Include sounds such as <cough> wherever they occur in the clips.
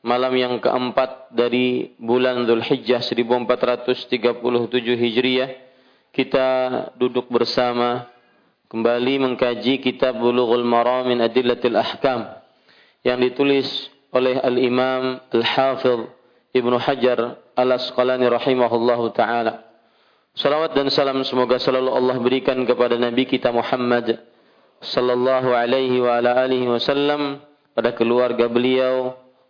malam yang keempat dari bulan Zulhijjah 1437 Hijriah kita duduk bersama kembali mengkaji kitab Bulughul Maram min Adillatil Ahkam yang ditulis oleh Al-Imam Al-Hafidh Ibnu Hajar Al-Asqalani rahimahullahu taala. Salawat dan salam semoga selalu Allah berikan kepada Nabi kita Muhammad sallallahu alaihi wa ala alihi wasallam pada keluarga beliau,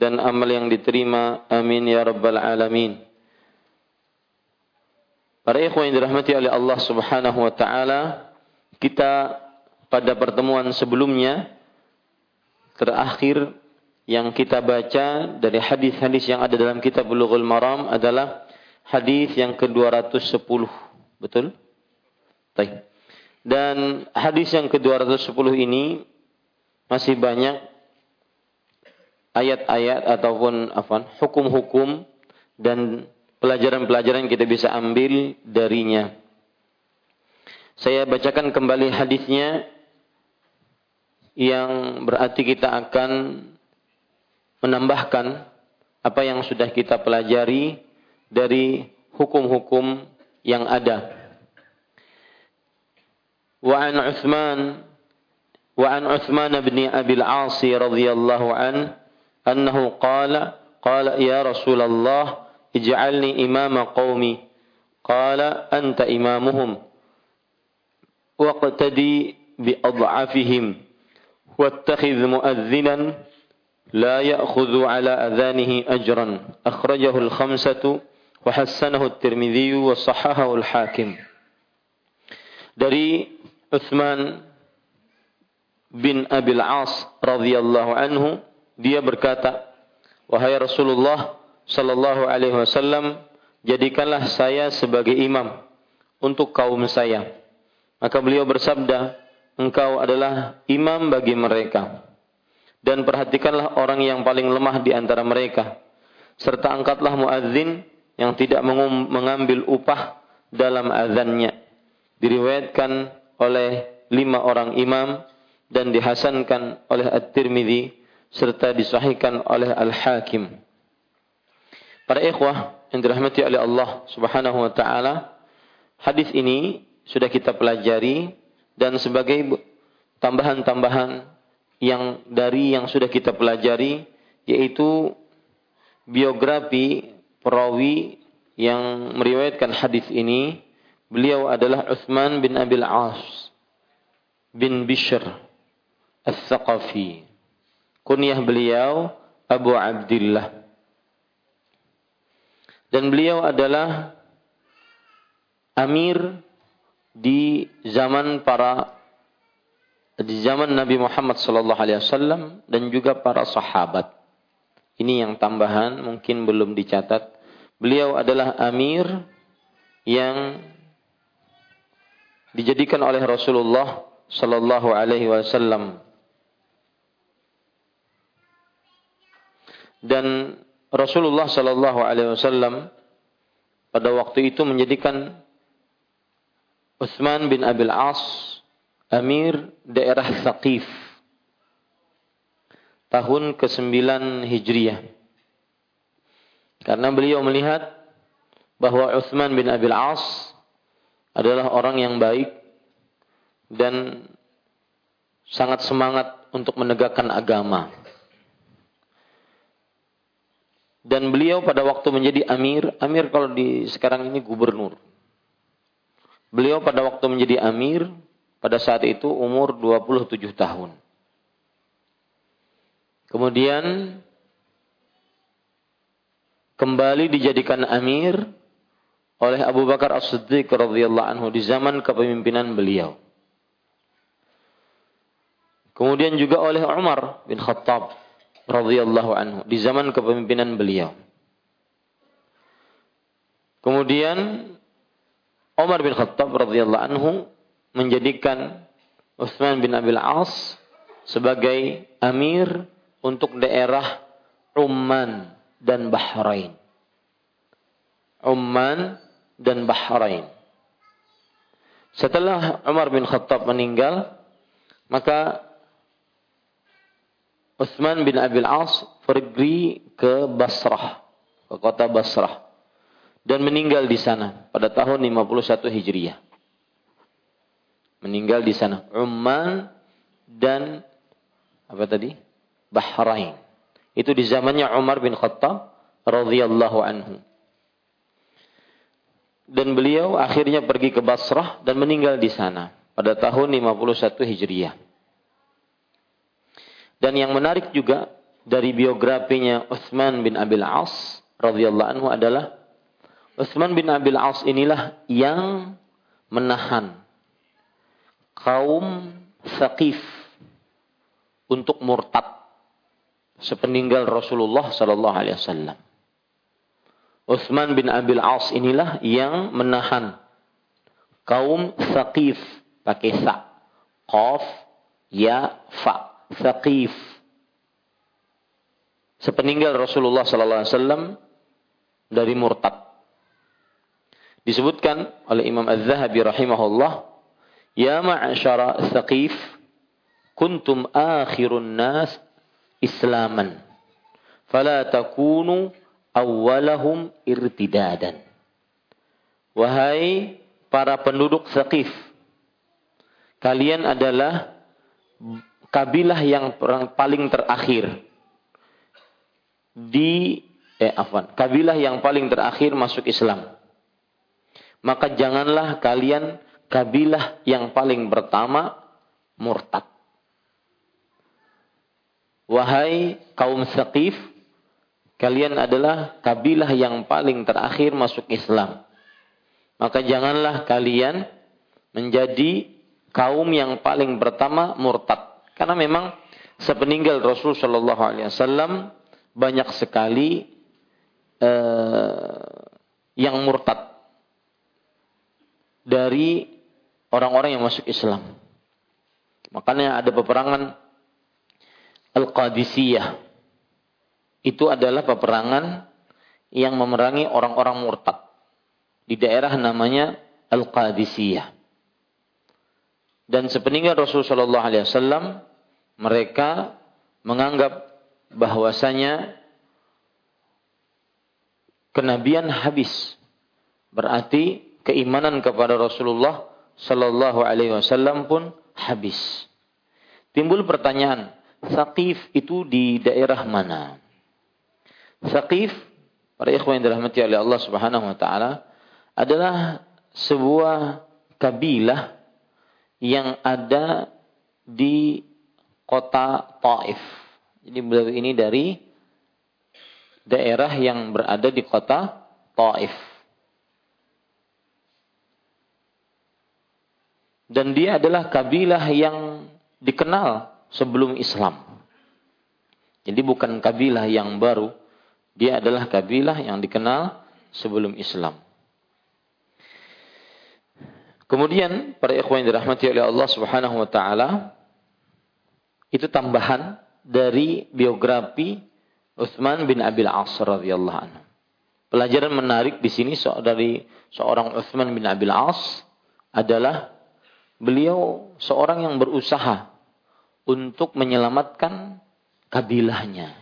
dan amal yang diterima. Amin ya rabbal alamin. Para ikhwan yang dirahmati oleh Allah Subhanahu wa taala, kita pada pertemuan sebelumnya terakhir yang kita baca dari hadis-hadis yang ada dalam kitab Bulughul Maram adalah hadis yang ke-210. Betul? Baik. Dan hadis yang ke-210 ini masih banyak ayat-ayat ataupun afan hukum-hukum dan pelajaran-pelajaran kita bisa ambil darinya. Saya bacakan kembali hadisnya yang berarti kita akan menambahkan apa yang sudah kita pelajari dari hukum-hukum yang ada. Wa an Utsman wa an Utsman bin Abi Al-As radhiyallahu anhu أنه قال قال يا رسول الله اجعلني إمام قومي. قال أنت إمامهم. واقتدي بأضعفهم. واتخذ مؤذنا لا يأخذ على أذانه أجرا. أخرجه الخمسة وحسنه الترمذي وصححه الحاكم. Dari Uthman bin Abil As radhiyallahu anhu dia berkata wahai Rasulullah sallallahu alaihi wasallam jadikanlah saya sebagai imam untuk kaum saya. Maka beliau bersabda engkau adalah imam bagi mereka. Dan perhatikanlah orang yang paling lemah di antara mereka. Serta angkatlah muadzin yang tidak mengambil upah dalam azannya diriwayatkan oleh lima orang imam dan dihasankan oleh At-Tirmidzi serta disahihkan oleh Al-Hakim. Para ikhwah yang dirahmati oleh Allah Subhanahu wa taala, hadis ini sudah kita pelajari dan sebagai tambahan-tambahan yang dari yang sudah kita pelajari yaitu biografi perawi yang meriwayatkan hadis ini beliau adalah Utsman bin Abil As bin Bishr As-Saqafi kunyah beliau Abu Abdullah dan beliau adalah amir di zaman para di zaman Nabi Muhammad sallallahu alaihi wasallam dan juga para sahabat. Ini yang tambahan mungkin belum dicatat. Beliau adalah amir yang dijadikan oleh Rasulullah sallallahu alaihi wasallam. Dan Rasulullah sallallahu alaihi wasallam pada waktu itu menjadikan Utsman bin Abil As Amir daerah Thaqif tahun ke-9 Hijriah. Karena beliau melihat bahwa Utsman bin Abil As adalah orang yang baik dan sangat semangat untuk menegakkan agama. Dan beliau pada waktu menjadi amir, amir kalau di sekarang ini gubernur. Beliau pada waktu menjadi amir, pada saat itu umur 27 tahun. Kemudian kembali dijadikan amir oleh Abu Bakar As-Siddiq radhiyallahu anhu di zaman kepemimpinan beliau. Kemudian juga oleh Umar bin Khattab radhiyallahu anhu di zaman kepemimpinan beliau. Kemudian Umar bin Khattab radhiyallahu anhu menjadikan Utsman bin Abil As sebagai amir untuk daerah Umman dan Bahrain. Umman dan Bahrain. Setelah Umar bin Khattab meninggal, maka Utsman bin Abil As pergi ke Basrah, ke kota Basrah dan meninggal di sana pada tahun 51 Hijriah. Meninggal di sana Umman dan apa tadi? Bahrain. Itu di zamannya Umar bin Khattab radhiyallahu anhu. Dan beliau akhirnya pergi ke Basrah dan meninggal di sana pada tahun 51 Hijriah. Dan yang menarik juga dari biografinya Utsman bin Abil As radhiyallahu anhu adalah Utsman bin Abil As inilah yang menahan kaum Saqif untuk murtad sepeninggal Rasulullah sallallahu alaihi wasallam. Utsman bin Abil As inilah yang menahan kaum Saqif pakai sa, qaf, ya, fa, Saqif. Sepeninggal Rasulullah sallallahu alaihi wasallam dari murtad. Disebutkan oleh Imam Az-Zahabi rahimahullah, "Ya ma'syara Thaqif, kuntum akhirun nas islaman. Fala takunu awwalahum irtidadan." Wahai para penduduk Thaqif, kalian adalah kabilah yang paling terakhir di eh afwan, kabilah yang paling terakhir masuk Islam maka janganlah kalian kabilah yang paling pertama murtad. Wahai kaum Saqif, kalian adalah kabilah yang paling terakhir masuk Islam. Maka janganlah kalian menjadi kaum yang paling pertama murtad. Karena memang sepeninggal Rasul Shallallahu Alaihi Wasallam banyak sekali uh, yang murtad dari orang-orang yang masuk Islam. Makanya ada peperangan Al-Qadisiyah. Itu adalah peperangan yang memerangi orang-orang murtad. Di daerah namanya Al-Qadisiyah. Dan sepeninggal Rasulullah SAW, mereka menganggap bahwasanya kenabian habis. Berarti keimanan kepada Rasulullah Sallallahu Alaihi Wasallam pun habis. Timbul pertanyaan, Saqif itu di daerah mana? Saqif, para ikhwan yang dirahmati oleh Allah Subhanahu wa taala, adalah sebuah kabilah yang ada di kota Taif. Jadi beliau ini dari daerah yang berada di kota Taif. Dan dia adalah kabilah yang dikenal sebelum Islam. Jadi bukan kabilah yang baru, dia adalah kabilah yang dikenal sebelum Islam. Kemudian para ikhwan yang dirahmati oleh Allah Subhanahu wa taala itu tambahan dari biografi Utsman bin Abil As radhiyallahu anhu. Pelajaran menarik di sini dari seorang Utsman bin Abil As adalah beliau seorang yang berusaha untuk menyelamatkan kabilahnya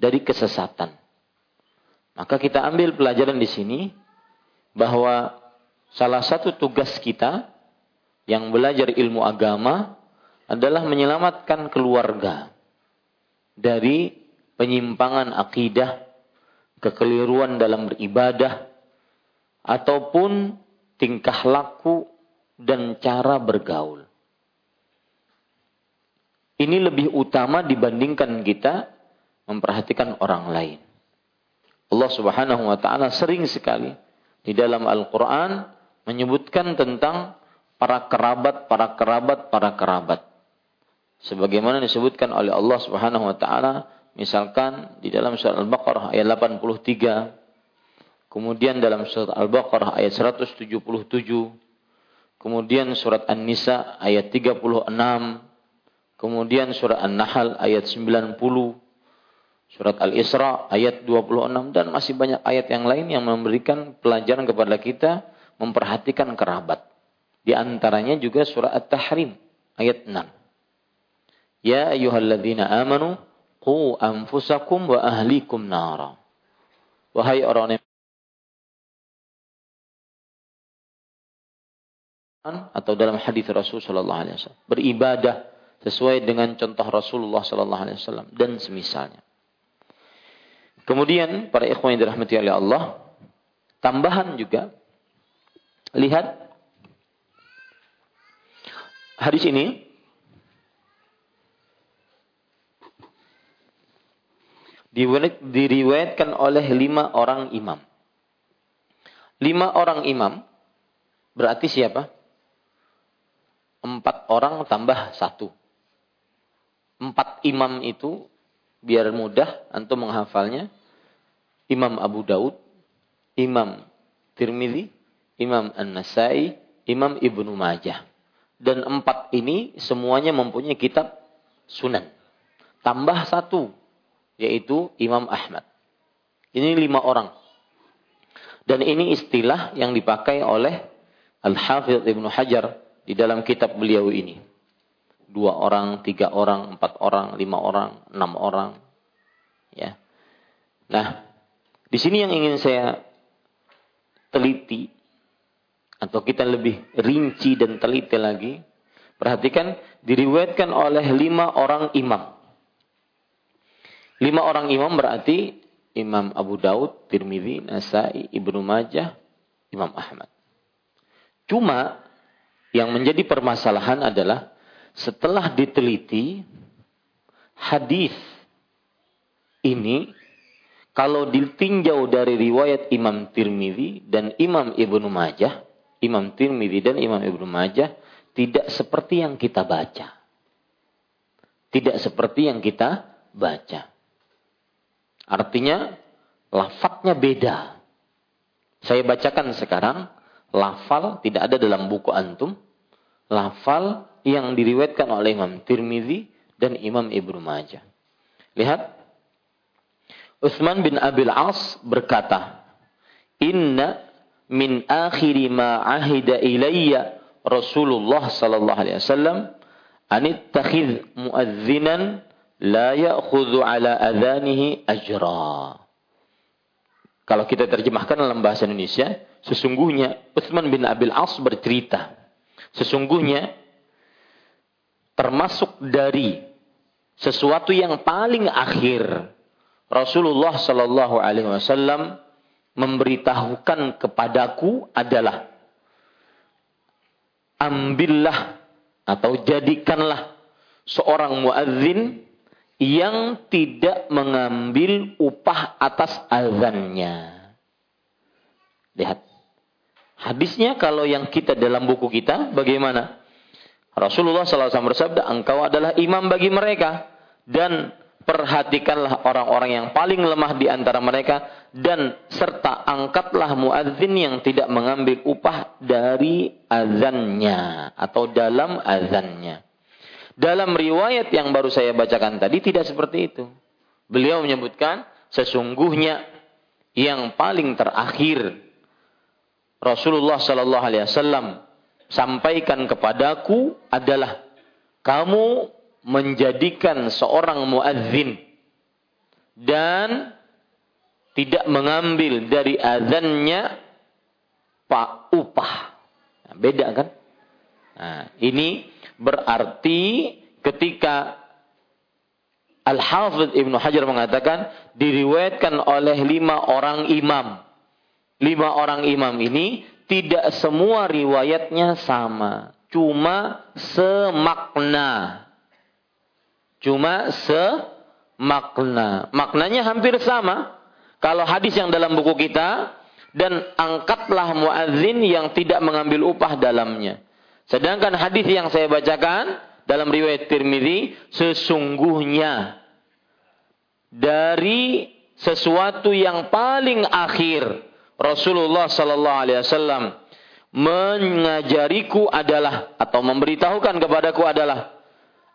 dari kesesatan. Maka kita ambil pelajaran di sini bahwa salah satu tugas kita yang belajar ilmu agama adalah menyelamatkan keluarga dari penyimpangan akidah, kekeliruan dalam beribadah, ataupun tingkah laku dan cara bergaul. Ini lebih utama dibandingkan kita memperhatikan orang lain. Allah Subhanahu wa taala sering sekali di dalam Al-Qur'an menyebutkan tentang para kerabat, para kerabat, para kerabat sebagaimana disebutkan oleh Allah Subhanahu wa taala misalkan di dalam surat Al-Baqarah ayat 83 kemudian dalam surat Al-Baqarah ayat 177 kemudian surat An-Nisa ayat 36 kemudian surat An-Nahl ayat 90 surat Al-Isra ayat 26 dan masih banyak ayat yang lain yang memberikan pelajaran kepada kita memperhatikan kerabat. Di antaranya juga surat At-Tahrim ayat 6 Ya ayyuhalladzina amanu qu anfusakum wa ahlikum nara. Wahai orang yang atau dalam hadis Rasul sallallahu alaihi wasallam beribadah sesuai dengan contoh Rasulullah sallallahu alaihi wasallam dan semisalnya. Kemudian para ikhwan yang dirahmati oleh Allah, tambahan juga lihat hadis ini diriwayatkan oleh lima orang imam. Lima orang imam berarti siapa? Empat orang tambah satu. Empat imam itu biar mudah antum menghafalnya. Imam Abu Daud, Imam Tirmidzi, Imam An-Nasai, Imam Ibnu Majah. Dan empat ini semuanya mempunyai kitab sunan. Tambah satu yaitu Imam Ahmad. Ini lima orang. Dan ini istilah yang dipakai oleh Al-Hafidh Ibnu Hajar di dalam kitab beliau ini. Dua orang, tiga orang, empat orang, lima orang, enam orang. Ya. Nah, di sini yang ingin saya teliti atau kita lebih rinci dan teliti lagi, perhatikan diriwayatkan oleh lima orang imam. Lima orang imam berarti Imam Abu Daud, Tirmidzi, Nasai, Ibnu Majah, Imam Ahmad. Cuma yang menjadi permasalahan adalah setelah diteliti hadis ini kalau ditinjau dari riwayat Imam Tirmidzi dan Imam Ibnu Majah, Imam Tirmidzi dan Imam Ibnu Majah tidak seperti yang kita baca. Tidak seperti yang kita baca. Artinya lafadznya beda. Saya bacakan sekarang, lafal tidak ada dalam buku antum. Lafal yang diriwayatkan oleh Imam Tirmizi dan Imam Ibnu Majah. Lihat. Utsman bin Abil As berkata, "Inna min akhiri ma ahida ilayya Rasulullah sallallahu alaihi wasallam an ittakhidh muadzinan la ya'khudhu ala adhanihi ajra. Kalau kita terjemahkan dalam bahasa Indonesia, sesungguhnya Utsman bin Abil As bercerita, sesungguhnya termasuk dari sesuatu yang paling akhir Rasulullah Shallallahu Alaihi Wasallam memberitahukan kepadaku adalah ambillah atau jadikanlah seorang muadzin yang tidak mengambil upah atas azannya. Lihat. Hadisnya kalau yang kita dalam buku kita bagaimana? Rasulullah SAW bersabda, engkau adalah imam bagi mereka. Dan perhatikanlah orang-orang yang paling lemah di antara mereka. Dan serta angkatlah muadzin yang tidak mengambil upah dari azannya. Atau dalam azannya. Dalam riwayat yang baru saya bacakan tadi tidak seperti itu. Beliau menyebutkan sesungguhnya yang paling terakhir Rasulullah Shallallahu Alaihi Wasallam sampaikan kepadaku adalah kamu menjadikan seorang muadzin dan tidak mengambil dari azannya pak upah. Nah, beda kan? Nah, ini Berarti ketika Al-Hafidh Ibnu Hajar mengatakan diriwayatkan oleh lima orang imam. Lima orang imam ini tidak semua riwayatnya sama. Cuma semakna. Cuma semakna. Maknanya hampir sama. Kalau hadis yang dalam buku kita dan angkatlah muadzin yang tidak mengambil upah dalamnya. Sedangkan hadis yang saya bacakan dalam riwayat Tirmidzi sesungguhnya dari sesuatu yang paling akhir Rasulullah sallallahu alaihi wasallam mengajariku adalah atau memberitahukan kepadaku adalah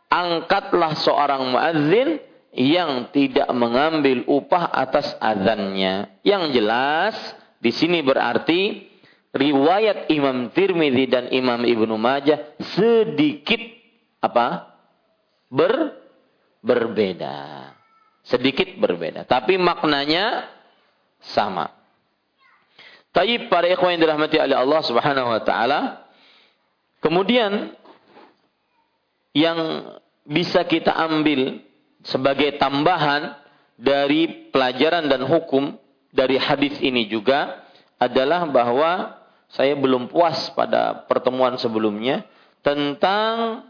angkatlah seorang muadzin yang tidak mengambil upah atas azannya. Yang jelas di sini berarti riwayat Imam Tirmidzi dan Imam Ibnu Majah sedikit apa? Ber berbeda. Sedikit berbeda, tapi maknanya sama. Taib para ikhwan yang dirahmati oleh Allah Subhanahu wa taala. Kemudian yang bisa kita ambil sebagai tambahan dari pelajaran dan hukum dari hadis ini juga adalah bahwa saya belum puas pada pertemuan sebelumnya tentang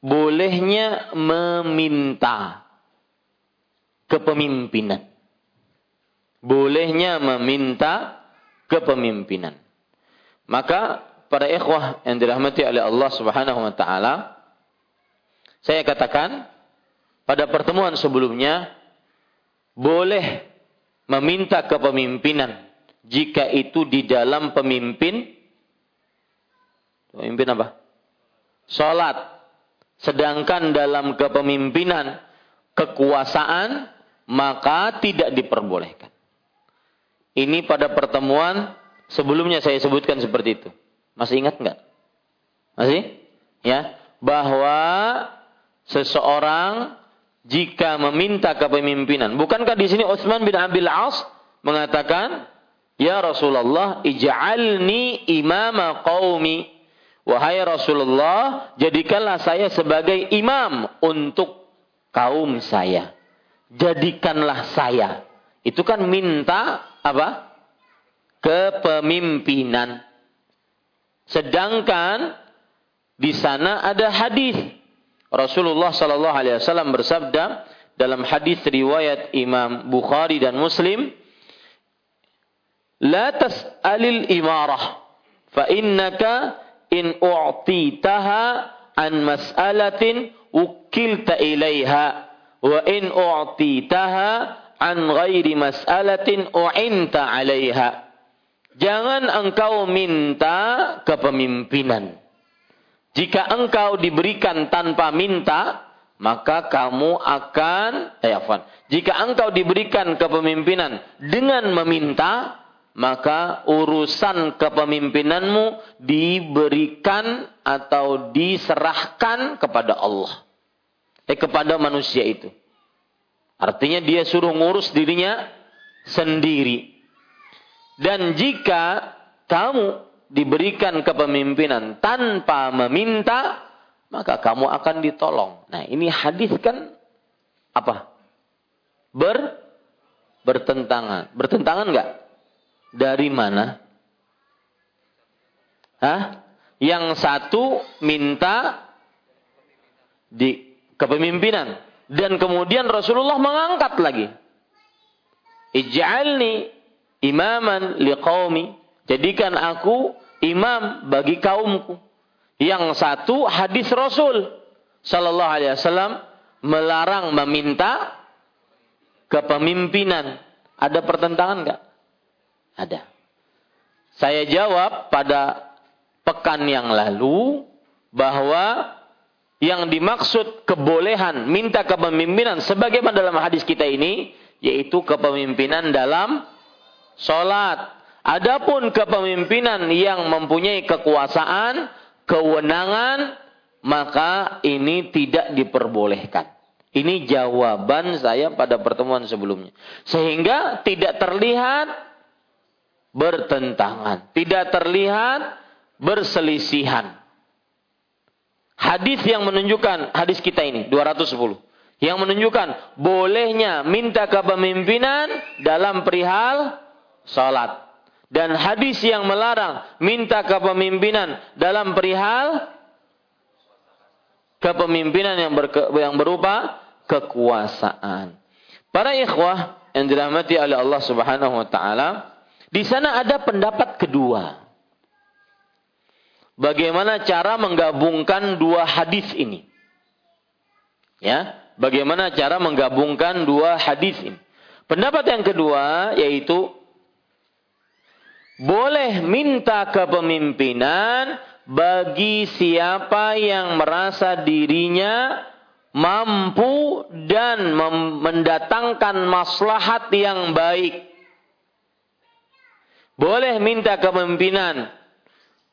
bolehnya meminta kepemimpinan. Bolehnya meminta kepemimpinan. Maka para ikhwah yang dirahmati oleh Allah Subhanahu wa taala saya katakan pada pertemuan sebelumnya boleh meminta kepemimpinan jika itu di dalam pemimpin pemimpin apa? Salat. Sedangkan dalam kepemimpinan kekuasaan maka tidak diperbolehkan. Ini pada pertemuan sebelumnya saya sebutkan seperti itu. Masih ingat nggak? Masih? Ya, bahwa seseorang jika meminta kepemimpinan, bukankah di sini Utsman bin Abil As mengatakan Ya Rasulullah, ij'alni imama qaumi. Wahai Rasulullah, jadikanlah saya sebagai imam untuk kaum saya. Jadikanlah saya. Itu kan minta apa? Kepemimpinan. Sedangkan di sana ada hadis. Rasulullah sallallahu alaihi wasallam bersabda dalam hadis riwayat Imam Bukhari dan Muslim, لا تسأل الإمارة فإنك إن أعطيتها عن مسألة وكلت إليها وإن أعطيتها عن غير مسألة أعنت عليها. Jangan engkau minta kepemimpinan. Jika engkau diberikan tanpa minta, maka kamu akan eh, afan. Jika engkau diberikan kepemimpinan dengan meminta, maka urusan kepemimpinanmu diberikan atau diserahkan kepada Allah. Eh kepada manusia itu. Artinya dia suruh ngurus dirinya sendiri. Dan jika kamu diberikan kepemimpinan tanpa meminta, maka kamu akan ditolong. Nah, ini hadis kan apa? Ber bertentangan. Bertentangan enggak? Dari mana? Hah? Yang satu minta di kepemimpinan dan kemudian Rasulullah mengangkat lagi. Ij'alni imaman liqaumi. Jadikan aku imam bagi kaumku. Yang satu hadis Rasul sallallahu alaihi wasallam melarang meminta kepemimpinan. Ada pertentangan enggak? Ada. Saya jawab pada pekan yang lalu bahwa yang dimaksud kebolehan minta kepemimpinan sebagaimana dalam hadis kita ini yaitu kepemimpinan dalam sholat. Adapun kepemimpinan yang mempunyai kekuasaan, kewenangan, maka ini tidak diperbolehkan. Ini jawaban saya pada pertemuan sebelumnya. Sehingga tidak terlihat bertentangan. Tidak terlihat berselisihan. Hadis yang menunjukkan, hadis kita ini, 210 yang menunjukkan bolehnya minta kepemimpinan dalam perihal salat. Dan hadis yang melarang minta kepemimpinan dalam perihal kepemimpinan yang, berke, yang berupa kekuasaan. Para ikhwah yang dirahmati oleh Allah Subhanahu wa taala, di sana ada pendapat kedua. Bagaimana cara menggabungkan dua hadis ini? Ya, bagaimana cara menggabungkan dua hadis ini. Pendapat yang kedua yaitu boleh minta kepemimpinan bagi siapa yang merasa dirinya mampu dan mendatangkan maslahat yang baik. Boleh minta kepemimpinan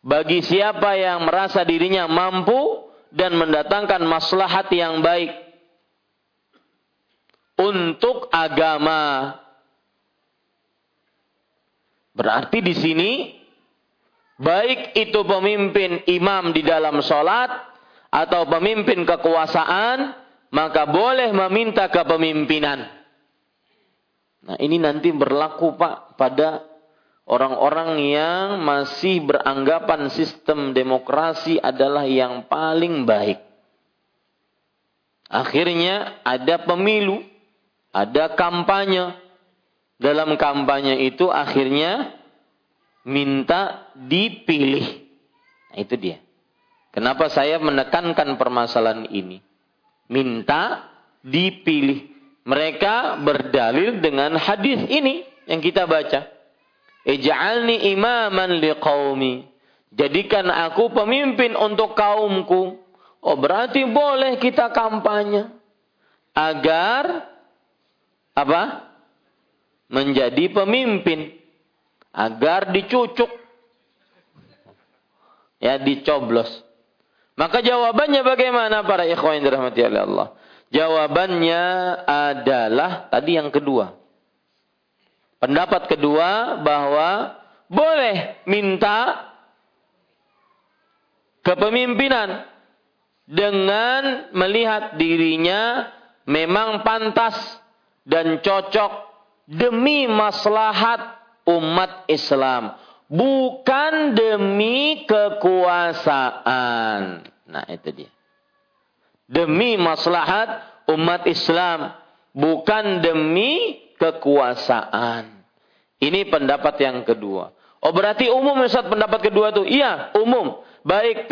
bagi siapa yang merasa dirinya mampu dan mendatangkan maslahat yang baik untuk agama. Berarti di sini baik itu pemimpin imam di dalam sholat atau pemimpin kekuasaan, maka boleh meminta kepemimpinan. Nah ini nanti berlaku Pak pada orang-orang yang masih beranggapan sistem demokrasi adalah yang paling baik. Akhirnya ada pemilu ada kampanye. Dalam kampanye itu akhirnya minta dipilih. Nah, itu dia. Kenapa saya menekankan permasalahan ini? Minta dipilih. Mereka berdalil dengan hadis ini yang kita baca. Ij'alni imaman liqaumi. Jadikan aku pemimpin untuk kaumku. Oh berarti boleh kita kampanye. Agar apa? Menjadi pemimpin agar dicucuk ya dicoblos. Maka jawabannya bagaimana para ikhwan dirahmati Allah? Jawabannya adalah tadi yang kedua. Pendapat kedua bahwa boleh minta kepemimpinan dengan melihat dirinya memang pantas dan cocok demi maslahat umat Islam, bukan demi kekuasaan. Nah, itu dia. Demi maslahat umat Islam, bukan demi kekuasaan. Ini pendapat yang kedua. Oh berarti umum Ustaz pendapat kedua itu? Iya, umum. Baik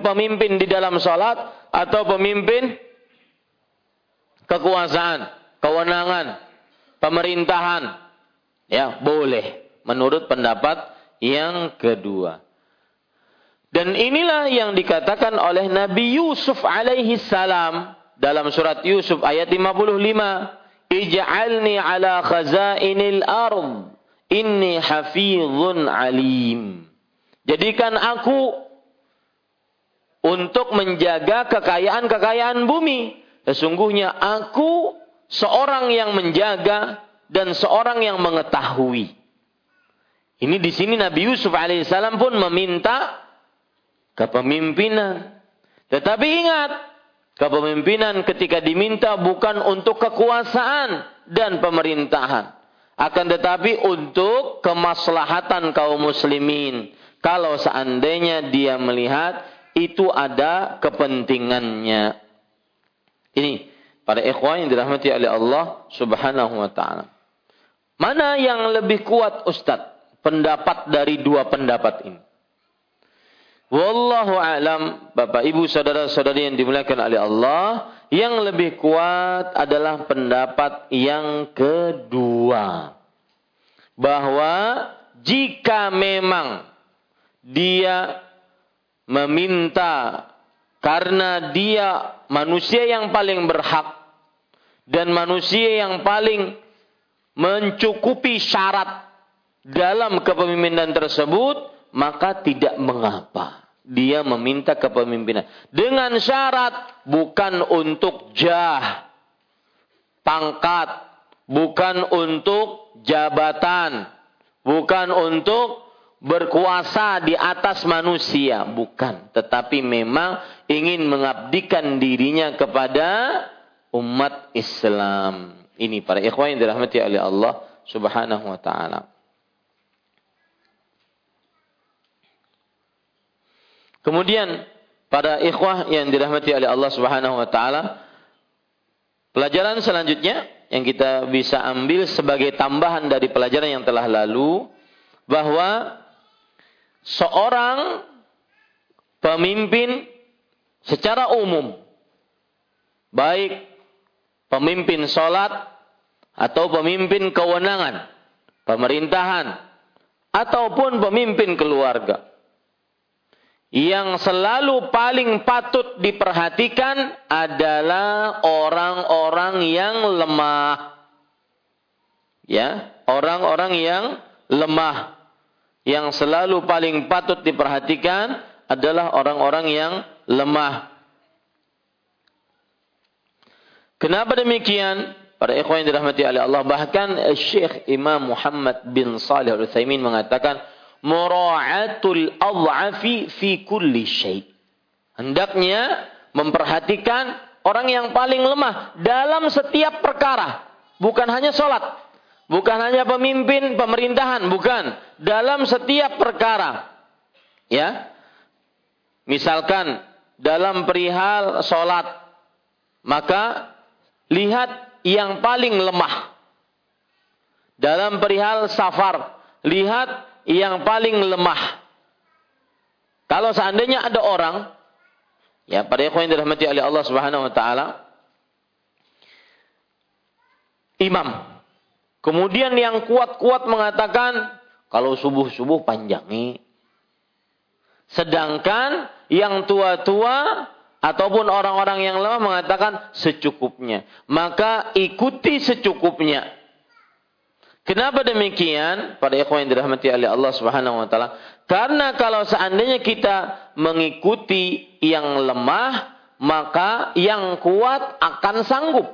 pemimpin di dalam sholat atau pemimpin kekuasaan kewenangan pemerintahan. Ya, boleh menurut pendapat yang kedua. Dan inilah yang dikatakan oleh Nabi Yusuf alaihi salam dalam surat Yusuf ayat 55, "Ij'alni ala khazainil ard, inni hafizun alim." Jadikan aku untuk menjaga kekayaan-kekayaan bumi. Sesungguhnya aku seorang yang menjaga dan seorang yang mengetahui. Ini di sini Nabi Yusuf alaihissalam pun meminta kepemimpinan. Tetapi ingat, kepemimpinan ketika diminta bukan untuk kekuasaan dan pemerintahan. Akan tetapi untuk kemaslahatan kaum muslimin. Kalau seandainya dia melihat itu ada kepentingannya. Ini para ikhwan yang dirahmati oleh Allah Subhanahu wa taala. Mana yang lebih kuat Ustaz? Pendapat dari dua pendapat ini. Wallahu alam, Bapak Ibu saudara-saudari yang dimuliakan oleh Allah, yang lebih kuat adalah pendapat yang kedua. Bahwa jika memang dia meminta karena dia manusia yang paling berhak dan manusia yang paling mencukupi syarat dalam kepemimpinan tersebut, maka tidak mengapa dia meminta kepemimpinan. Dengan syarat bukan untuk jah pangkat bukan untuk jabatan bukan untuk berkuasa di atas manusia bukan. Tetapi memang ingin mengabdikan dirinya kepada umat Islam. Ini para ikhwan yang dirahmati oleh Allah Subhanahu wa taala Kemudian pada ikhwah yang dirahmati oleh Allah Subhanahu wa taala, pelajaran selanjutnya yang kita bisa ambil sebagai tambahan dari pelajaran yang telah lalu bahwa seorang pemimpin secara umum baik pemimpin salat atau pemimpin kewenangan, pemerintahan ataupun pemimpin keluarga yang selalu paling patut diperhatikan adalah orang-orang yang lemah. Ya, orang-orang yang lemah. Yang selalu paling patut diperhatikan adalah orang-orang yang lemah. Kenapa demikian? Para ikhwan yang dirahmati oleh Allah, bahkan Syekh Imam Muhammad bin Salih Al-Utsaimin mengatakan, mura'atul adhafi fi kulli syai. Hendaknya memperhatikan orang yang paling lemah dalam setiap perkara. Bukan hanya sholat. Bukan hanya pemimpin pemerintahan. Bukan. Dalam setiap perkara. Ya. Misalkan dalam perihal sholat. Maka lihat yang paling lemah. Dalam perihal safar. Lihat yang paling lemah. Kalau seandainya ada orang ya pada ikhwan yang dirahmati oleh Allah Subhanahu wa taala imam. Kemudian yang kuat-kuat mengatakan kalau subuh-subuh panjangi. Sedangkan yang tua-tua ataupun orang-orang yang lemah mengatakan secukupnya. Maka ikuti secukupnya. Kenapa demikian? Pada ikhwan yang dirahmati oleh Allah Subhanahu wa taala. Karena kalau seandainya kita mengikuti yang lemah, maka yang kuat akan sanggup.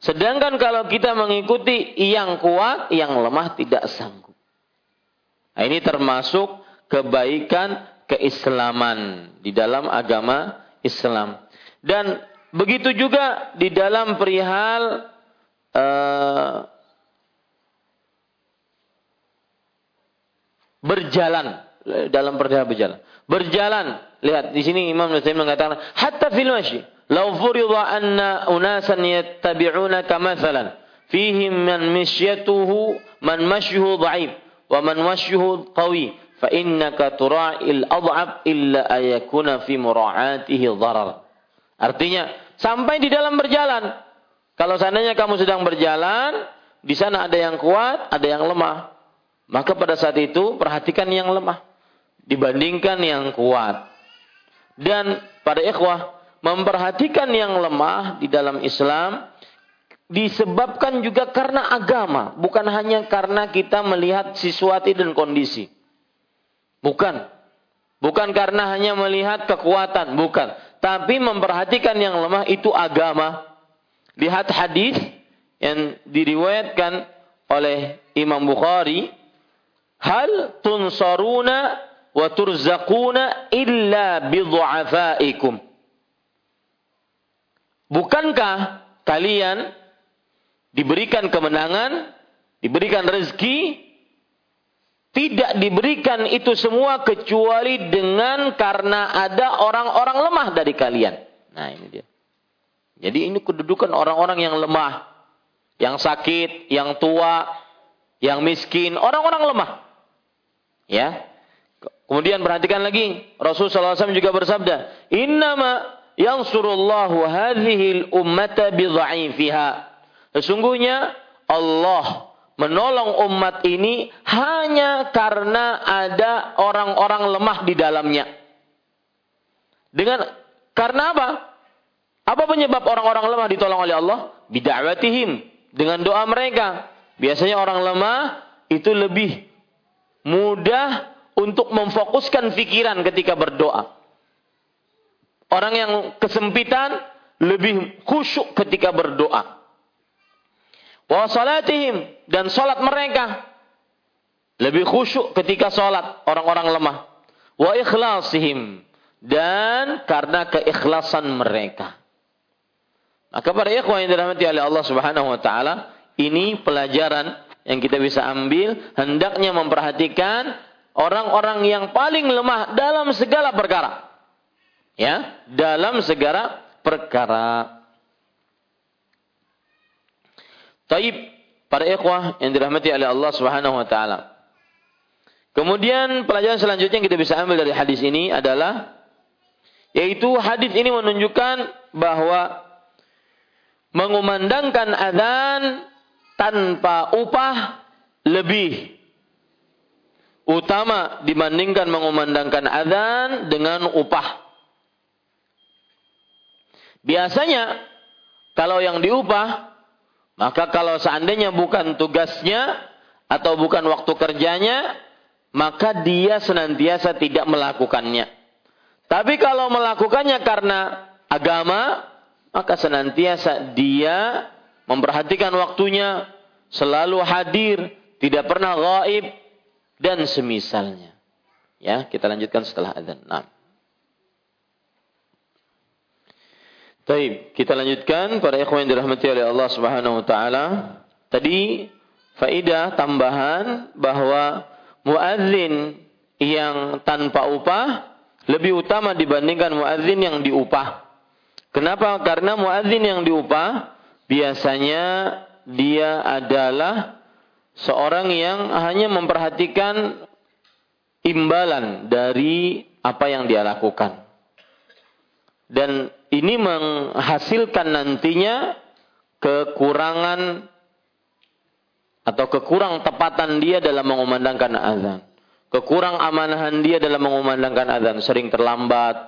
Sedangkan kalau kita mengikuti yang kuat, yang lemah tidak sanggup. Nah, ini termasuk kebaikan keislaman di dalam agama Islam. Dan begitu juga di dalam perihal uh, berjalan dalam perjalanan berjalan. Berjalan. Lihat di sini Imam Nusaim mengatakan hatta fil masyi law furida anna unasan yattabi'unaka mathalan fihim man mishyatuhu man mashyuhu dha'if wa man mashyuhu qawi fa innaka tura'il adhaf illa ayakuna fi mura'atihi dharar. Artinya sampai di dalam berjalan kalau seandainya kamu sedang berjalan di sana ada yang kuat, ada yang lemah. Maka pada saat itu perhatikan yang lemah dibandingkan yang kuat. Dan pada ikhwah memperhatikan yang lemah di dalam Islam disebabkan juga karena agama, bukan hanya karena kita melihat siswati dan kondisi. Bukan. Bukan karena hanya melihat kekuatan, bukan. Tapi memperhatikan yang lemah itu agama. Lihat hadis yang diriwayatkan oleh Imam Bukhari Hal tunsaruna wa turzaquna illa bidhu'afaikum. Bukankah kalian diberikan kemenangan, diberikan rezeki, tidak diberikan itu semua kecuali dengan karena ada orang-orang lemah dari kalian. Nah ini dia. Jadi ini kedudukan orang-orang yang lemah, yang sakit, yang tua, yang miskin, orang-orang lemah. Ya. Kemudian perhatikan lagi, Rasulullah SAW juga bersabda, Innama yansurullahu hadhil ummata bidha'ifiha. Sesungguhnya Allah menolong umat ini hanya karena ada orang-orang lemah di dalamnya. Dengan karena apa? Apa penyebab orang-orang lemah ditolong oleh Allah? Bid'awatihim, dengan doa mereka. Biasanya orang lemah itu lebih mudah untuk memfokuskan pikiran ketika berdoa. Orang yang kesempitan lebih khusyuk ketika berdoa. Wa salatihim dan salat mereka lebih khusyuk ketika salat orang-orang lemah. Wa ikhlasihim dan karena keikhlasan mereka. Maka para ikhwan yang dirahmati oleh Allah Subhanahu wa taala, ini pelajaran yang kita bisa ambil hendaknya memperhatikan orang-orang yang paling lemah dalam segala perkara ya dalam segala perkara. Taib para ikhwah yang dirahmati oleh Allah Subhanahu wa taala. Kemudian pelajaran selanjutnya yang kita bisa ambil dari hadis ini adalah yaitu hadis ini menunjukkan bahwa mengumandangkan azan tanpa upah lebih utama dibandingkan mengumandangkan azan dengan upah. Biasanya kalau yang diubah, maka kalau seandainya bukan tugasnya atau bukan waktu kerjanya, maka dia senantiasa tidak melakukannya. Tapi kalau melakukannya karena agama, maka senantiasa dia memperhatikan waktunya, selalu hadir, tidak pernah gaib dan semisalnya. Ya, kita lanjutkan setelah adzan. Nah. Baik, kita lanjutkan para ikhwan yang dirahmati oleh Allah Subhanahu wa taala. Tadi faidah tambahan bahwa muadzin yang tanpa upah lebih utama dibandingkan muadzin yang diupah. Kenapa? Karena muadzin yang diupah biasanya dia adalah seorang yang hanya memperhatikan imbalan dari apa yang dia lakukan. Dan ini menghasilkan nantinya kekurangan atau kekurang tepatan dia dalam mengumandangkan azan. Kekurang amanahan dia dalam mengumandangkan azan. Sering terlambat,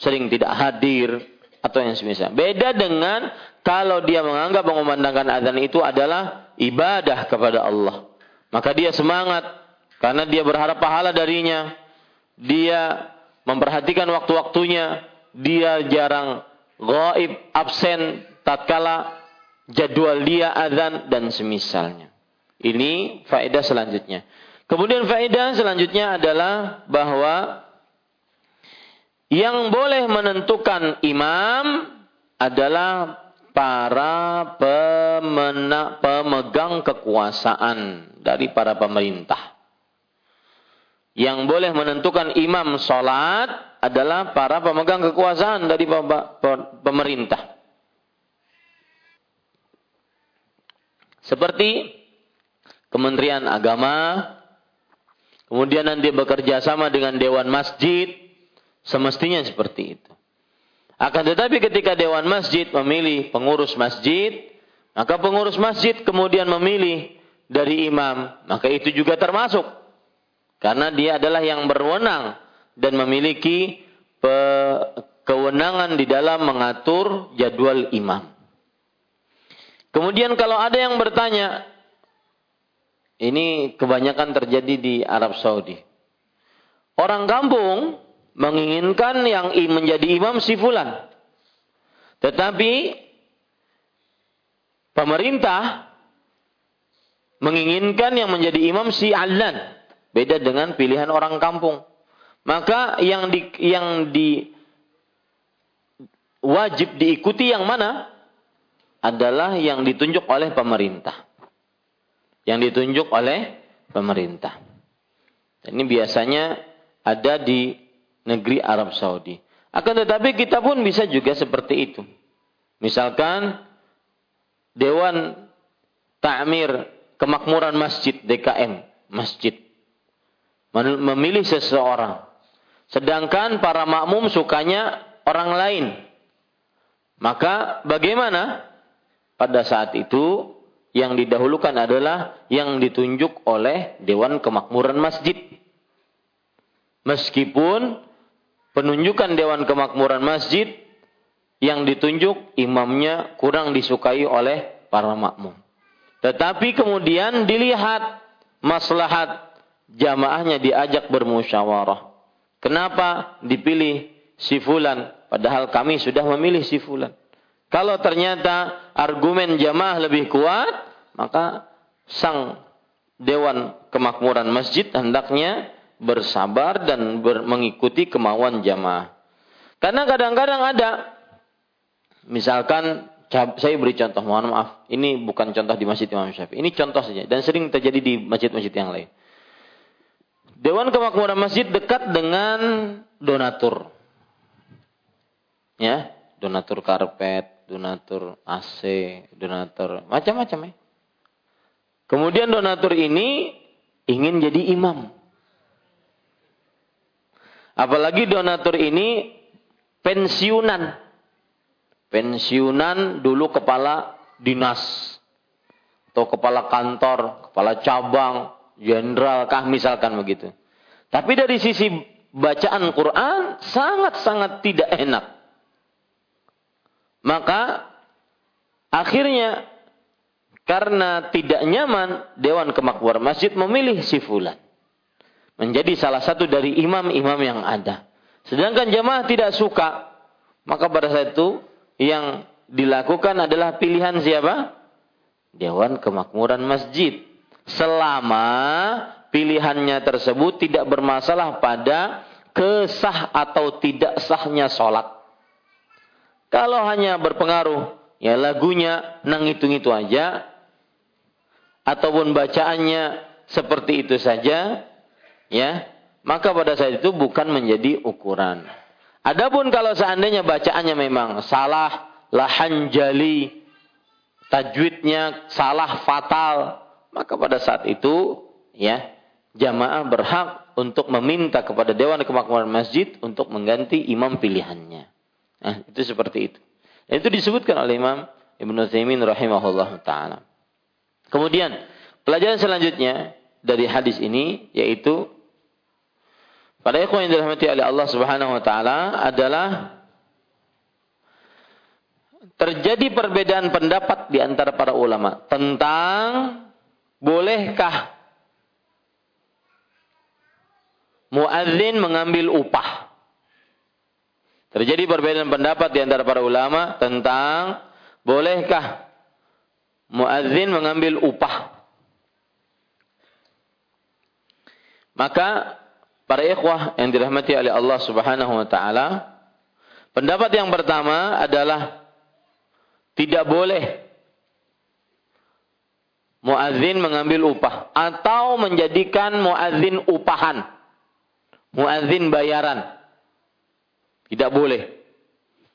sering tidak hadir, atau yang semisal. Beda dengan kalau dia menganggap mengumandangkan azan itu adalah ibadah kepada Allah. Maka dia semangat karena dia berharap pahala darinya. Dia memperhatikan waktu-waktunya, dia jarang gaib, absen tatkala jadwal dia azan dan semisalnya. Ini faedah selanjutnya. Kemudian faedah selanjutnya adalah bahwa yang boleh menentukan imam adalah para pemena, pemegang kekuasaan dari para pemerintah. Yang boleh menentukan imam sholat adalah para pemegang kekuasaan dari pemerintah. Seperti Kementerian Agama, kemudian nanti bekerja sama dengan Dewan Masjid, semestinya seperti itu. Akan tetapi ketika Dewan Masjid memilih pengurus masjid, maka pengurus masjid kemudian memilih dari imam, maka itu juga termasuk. Karena dia adalah yang berwenang dan memiliki kewenangan di dalam mengatur jadwal imam. Kemudian kalau ada yang bertanya, ini kebanyakan terjadi di Arab Saudi. Orang kampung menginginkan yang menjadi imam si fulan. Tetapi pemerintah menginginkan yang menjadi imam si Alan. Beda dengan pilihan orang kampung. Maka yang di yang di wajib diikuti yang mana? Adalah yang ditunjuk oleh pemerintah. Yang ditunjuk oleh pemerintah. Ini biasanya ada di negeri Arab Saudi. Akan tetapi kita pun bisa juga seperti itu. Misalkan Dewan Ta'mir Kemakmuran Masjid DKM, masjid memilih seseorang. Sedangkan para makmum sukanya orang lain. Maka bagaimana? Pada saat itu yang didahulukan adalah yang ditunjuk oleh Dewan Kemakmuran Masjid. Meskipun penunjukan Dewan Kemakmuran Masjid yang ditunjuk imamnya kurang disukai oleh para makmum. Tetapi kemudian dilihat maslahat jamaahnya diajak bermusyawarah. Kenapa dipilih si fulan padahal kami sudah memilih si fulan? Kalau ternyata argumen jamaah lebih kuat, maka sang Dewan Kemakmuran Masjid hendaknya bersabar dan ber, mengikuti kemauan jamaah. Karena kadang-kadang ada, misalkan saya beri contoh, mohon maaf, ini bukan contoh di Masjid Imam Syafi'i, ini contoh saja dan sering terjadi di masjid-masjid yang lain. Dewan Kemakmuran Masjid dekat dengan donatur. Ya, donatur karpet, donatur AC, donatur macam-macam ya. Kemudian donatur ini ingin jadi imam. Apalagi donatur ini pensiunan. Pensiunan dulu kepala dinas atau kepala kantor, kepala cabang, jenderal kah misalkan begitu. Tapi dari sisi bacaan Quran sangat-sangat tidak enak. Maka akhirnya karena tidak nyaman Dewan Kemakmuran Masjid memilih si fulan. Menjadi salah satu dari imam-imam yang ada. Sedangkan jamaah tidak suka. Maka pada saat itu yang dilakukan adalah pilihan siapa? Dewan Kemakmuran Masjid. Selama pilihannya tersebut tidak bermasalah pada kesah atau tidak sahnya sholat. Kalau hanya berpengaruh, ya lagunya nang hitung-itu aja, ataupun bacaannya seperti itu saja, ya, maka pada saat itu bukan menjadi ukuran. Adapun kalau seandainya bacaannya memang salah, lahan jali, tajwidnya salah fatal, maka pada saat itu, ya, jamaah berhak untuk meminta kepada Dewan Kemakmuran Masjid untuk mengganti imam pilihannya. Nah, itu seperti itu. Dan itu disebutkan oleh Imam Ibnu Taimin rahimahullah taala. Kemudian pelajaran selanjutnya dari hadis ini yaitu pada ikhwan yang dirahmati oleh Allah Subhanahu wa taala adalah terjadi perbedaan pendapat di antara para ulama tentang bolehkah muadzin mengambil upah Terjadi perbedaan pendapat di antara para ulama tentang bolehkah muadzin mengambil upah. Maka para ikhwah yang dirahmati oleh Allah Subhanahu wa taala, pendapat yang pertama adalah tidak boleh muadzin mengambil upah atau menjadikan muadzin upahan. Muadzin bayaran. Tidak boleh.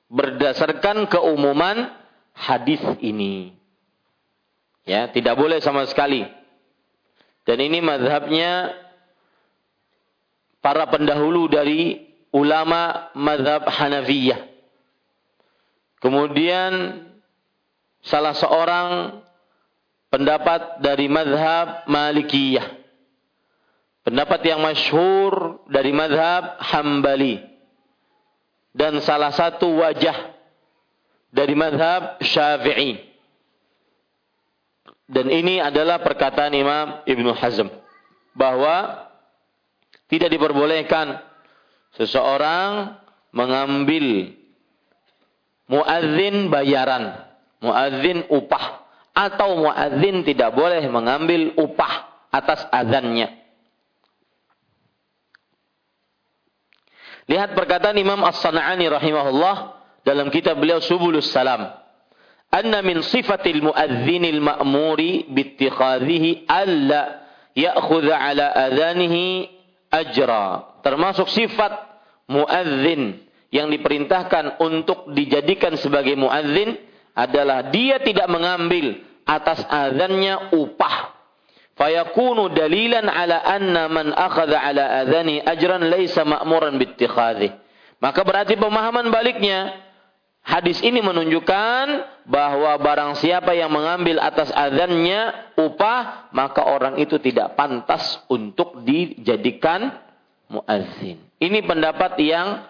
Berdasarkan keumuman hadis ini. Ya, tidak boleh sama sekali. Dan ini madhabnya para pendahulu dari ulama madhab Hanafiyah. Kemudian salah seorang pendapat dari madhab Malikiyah. Pendapat yang masyhur dari madhab Hambali dan salah satu wajah dari madhab syafi'i. Dan ini adalah perkataan Imam Ibnu Hazm. Bahwa tidak diperbolehkan seseorang mengambil muadzin bayaran, muadzin upah atau muadzin tidak boleh mengambil upah atas azannya. Lihat perkataan Imam As-Sana'ani rahimahullah dalam kitab beliau Subulus Salam. Anna min sifatil muadzinil ma'muri bittikhadhihi alla ya'khudha ala adhanihi ajra. Termasuk sifat muadzin yang diperintahkan untuk dijadikan sebagai muadzin adalah dia tidak mengambil atas azannya upah fayakunu dalilan ala anna man akhadha ala adhani ajran laysa ma'muran bittikhadhi. Maka berarti pemahaman baliknya hadis ini menunjukkan bahwa barang siapa yang mengambil atas azannya upah maka orang itu tidak pantas untuk dijadikan muazzin. Ini pendapat yang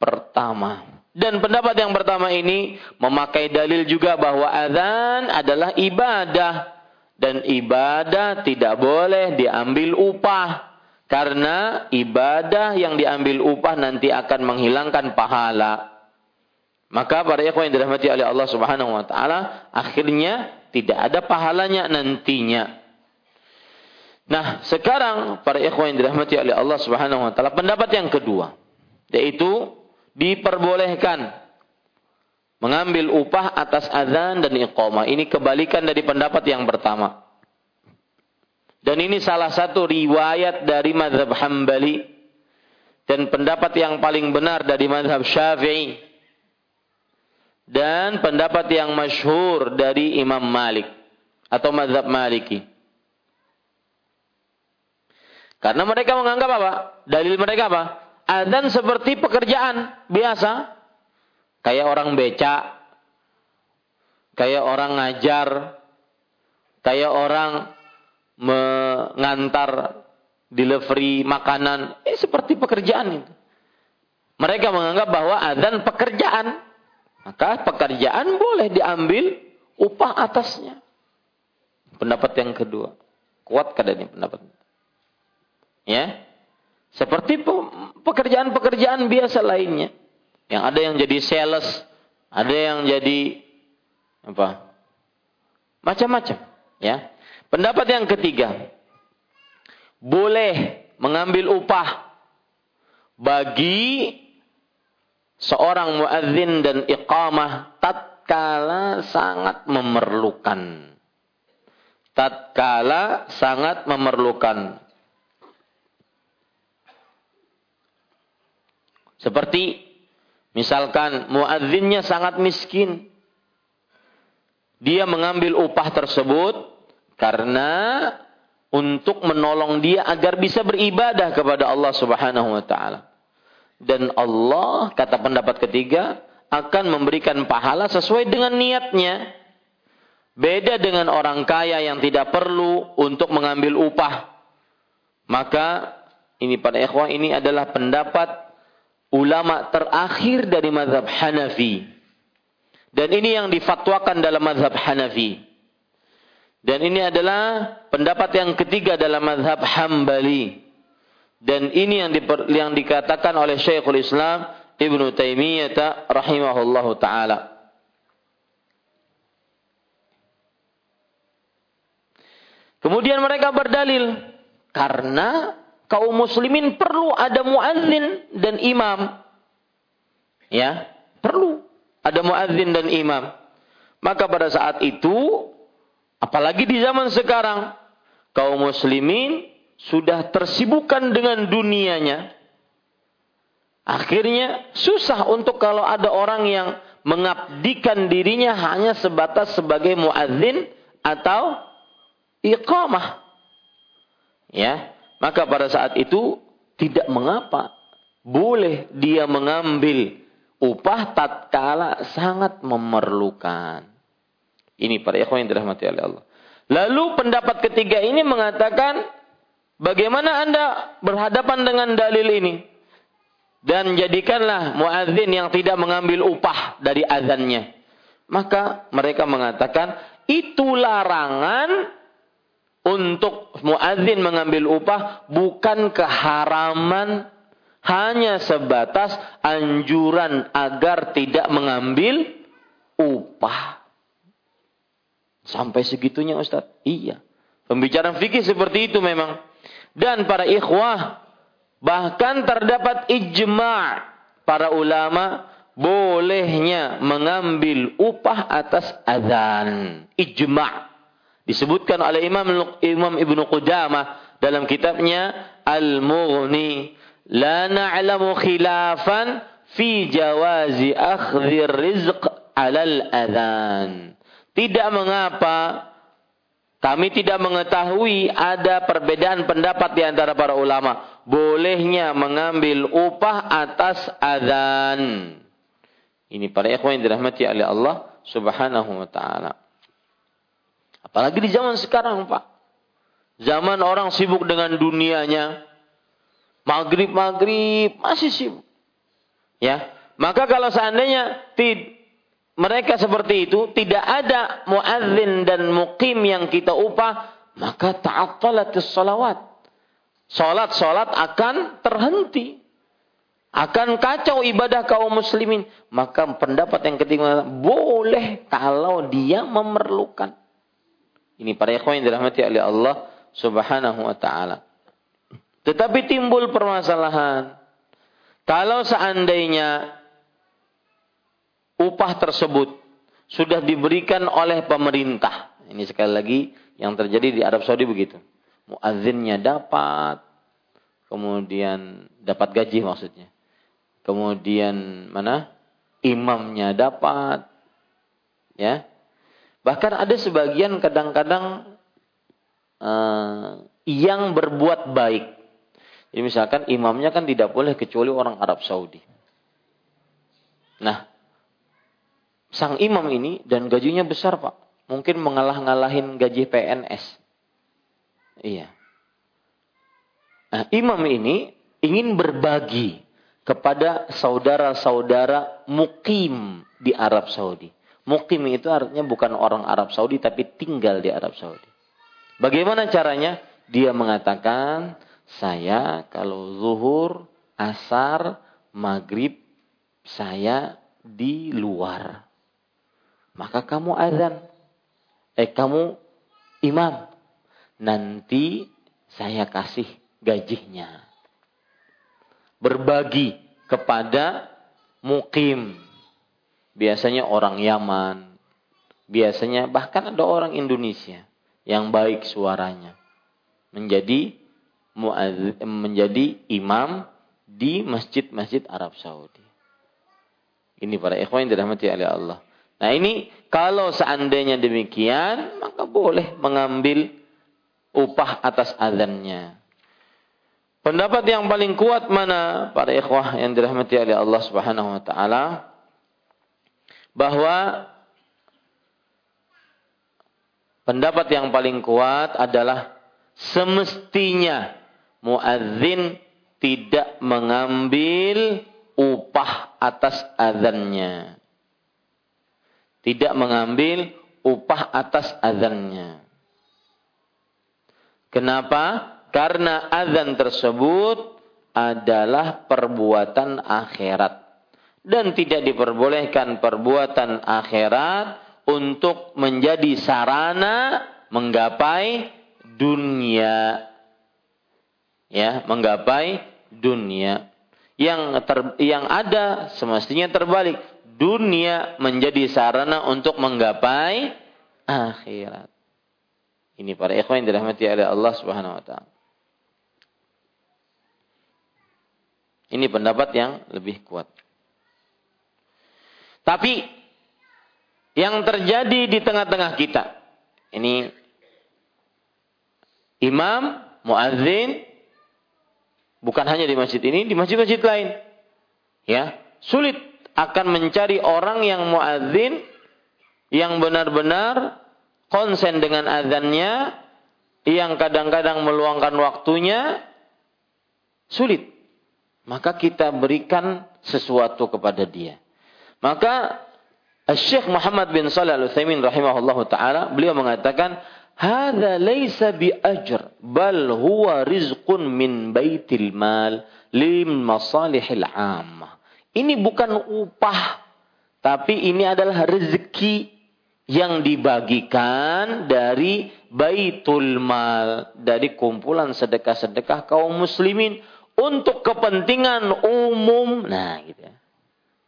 pertama. Dan pendapat yang pertama ini memakai dalil juga bahwa azan adalah ibadah dan ibadah tidak boleh diambil upah karena ibadah yang diambil upah nanti akan menghilangkan pahala. Maka para ikhwan yang dirahmati oleh Allah Subhanahu wa taala akhirnya tidak ada pahalanya nantinya. Nah, sekarang para ikhwan yang dirahmati oleh Allah Subhanahu wa taala pendapat yang kedua yaitu diperbolehkan mengambil upah atas azan dan iqamah. Ini kebalikan dari pendapat yang pertama. Dan ini salah satu riwayat dari mazhab Hambali dan pendapat yang paling benar dari mazhab Syafi'i dan pendapat yang masyhur dari Imam Malik atau mazhab Maliki. Karena mereka menganggap apa? Dalil mereka apa? Adzan seperti pekerjaan biasa, Kayak orang becak, kayak orang ngajar, kayak orang mengantar delivery makanan, eh seperti pekerjaan itu. Mereka menganggap bahwa adzan pekerjaan, maka pekerjaan boleh diambil upah atasnya. Pendapat yang kedua, kuat ini pendapat. Ya, seperti pekerjaan-pekerjaan biasa lainnya. Yang ada yang jadi sales, ada yang jadi apa? Macam-macam, ya. Pendapat yang ketiga, boleh mengambil upah bagi seorang muadzin dan iqamah tatkala sangat memerlukan. Tatkala sangat memerlukan. Seperti Misalkan muadzinnya sangat miskin. Dia mengambil upah tersebut karena untuk menolong dia agar bisa beribadah kepada Allah Subhanahu wa taala. Dan Allah kata pendapat ketiga akan memberikan pahala sesuai dengan niatnya. Beda dengan orang kaya yang tidak perlu untuk mengambil upah. Maka ini pada ikhwah ini adalah pendapat ulama terakhir dari mazhab Hanafi. Dan ini yang difatwakan dalam mazhab Hanafi. Dan ini adalah pendapat yang ketiga dalam mazhab Hambali. Dan ini yang, di, yang dikatakan oleh Syekhul Islam Ibnu Taimiyah rahimahullahu taala. Kemudian mereka berdalil karena kaum muslimin perlu ada muadzin dan imam. Ya, perlu ada muadzin dan imam. Maka pada saat itu, apalagi di zaman sekarang, kaum muslimin sudah tersibukkan dengan dunianya. Akhirnya susah untuk kalau ada orang yang mengabdikan dirinya hanya sebatas sebagai muadzin atau iqamah. Ya, maka pada saat itu tidak mengapa. Boleh dia mengambil upah tatkala sangat memerlukan. Ini para ikhwan yang dirahmati oleh Allah. Lalu pendapat ketiga ini mengatakan bagaimana Anda berhadapan dengan dalil ini? Dan jadikanlah muadzin yang tidak mengambil upah dari azannya. Maka mereka mengatakan itu larangan untuk muadzin mengambil upah bukan keharaman hanya sebatas anjuran agar tidak mengambil upah. Sampai segitunya Ustaz? Iya. Pembicaraan fikih seperti itu memang. Dan para ikhwah Bahkan terdapat ijma' para ulama bolehnya mengambil upah atas azan. Ijma' disebutkan oleh Imam Imam Ibnu Qudamah dalam kitabnya Al-Mughni la na'lamu khilafan fi jawazi akhdhi rizq 'alal adhan. Tidak mengapa kami tidak mengetahui ada perbedaan pendapat di antara para ulama. Bolehnya mengambil upah atas azan. Ini para ikhwan yang dirahmati oleh Allah subhanahu wa ta'ala. Apalagi di zaman sekarang Pak. Zaman orang sibuk dengan dunianya. Maghrib-maghrib masih sibuk. Ya, maka kalau seandainya tid, mereka seperti itu, tidak ada muadzin dan mukim yang kita upah, maka ta'attalatis salawat. Salat-salat akan terhenti. Akan kacau ibadah kaum muslimin. Maka pendapat yang ketiga, boleh kalau dia memerlukan. Ini para ikhwan yang dirahmati oleh Allah subhanahu wa ta'ala. Tetapi timbul permasalahan. Kalau seandainya upah tersebut sudah diberikan oleh pemerintah. Ini sekali lagi yang terjadi di Arab Saudi begitu. Muazzinnya dapat, kemudian dapat gaji maksudnya. Kemudian mana? Imamnya dapat. Ya. Bahkan ada sebagian kadang-kadang uh, yang berbuat baik jadi misalkan imamnya kan tidak boleh kecuali orang Arab Saudi. Nah, sang imam ini dan gajinya besar pak. Mungkin mengalah-ngalahin gaji PNS. Iya. Nah, imam ini ingin berbagi kepada saudara-saudara mukim di Arab Saudi. Mukim itu artinya bukan orang Arab Saudi tapi tinggal di Arab Saudi. Bagaimana caranya? Dia mengatakan, saya kalau zuhur, asar, maghrib, saya di luar. Maka kamu azan. Eh kamu imam. Nanti saya kasih gajinya. Berbagi kepada mukim. Biasanya orang Yaman. Biasanya bahkan ada orang Indonesia yang baik suaranya. Menjadi menjadi imam di masjid-masjid Arab Saudi. Ini para ikhwan yang dirahmati oleh Allah. Nah ini kalau seandainya demikian maka boleh mengambil upah atas azannya. Pendapat yang paling kuat mana para ikhwah yang dirahmati oleh Allah Subhanahu wa taala bahwa pendapat yang paling kuat adalah semestinya muadzin tidak mengambil upah atas azannya. Tidak mengambil upah atas azannya. Kenapa? Karena azan tersebut adalah perbuatan akhirat. Dan tidak diperbolehkan perbuatan akhirat untuk menjadi sarana menggapai dunia ya menggapai dunia yang ter, yang ada semestinya terbalik dunia menjadi sarana untuk menggapai akhirat. Ini para ikhwan yang dirahmati oleh Allah Subhanahu wa taala. Ini pendapat yang lebih kuat. Tapi yang terjadi di tengah-tengah kita ini imam muadzin Bukan hanya di masjid ini, di masjid-masjid lain. Ya, sulit akan mencari orang yang muadzin yang benar-benar konsen dengan azannya, yang kadang-kadang meluangkan waktunya, sulit. Maka kita berikan sesuatu kepada dia. Maka Syekh Muhammad bin Shalih Al-Utsaimin rahimahullahu taala beliau mengatakan Hada laysa bi ajr, bal huwa rizqun min baitil mal lim masalihil ammah. Ini bukan upah, tapi ini adalah rezeki yang dibagikan dari baitul mal, dari kumpulan sedekah-sedekah kaum muslimin untuk kepentingan umum. Nah, gitu ya.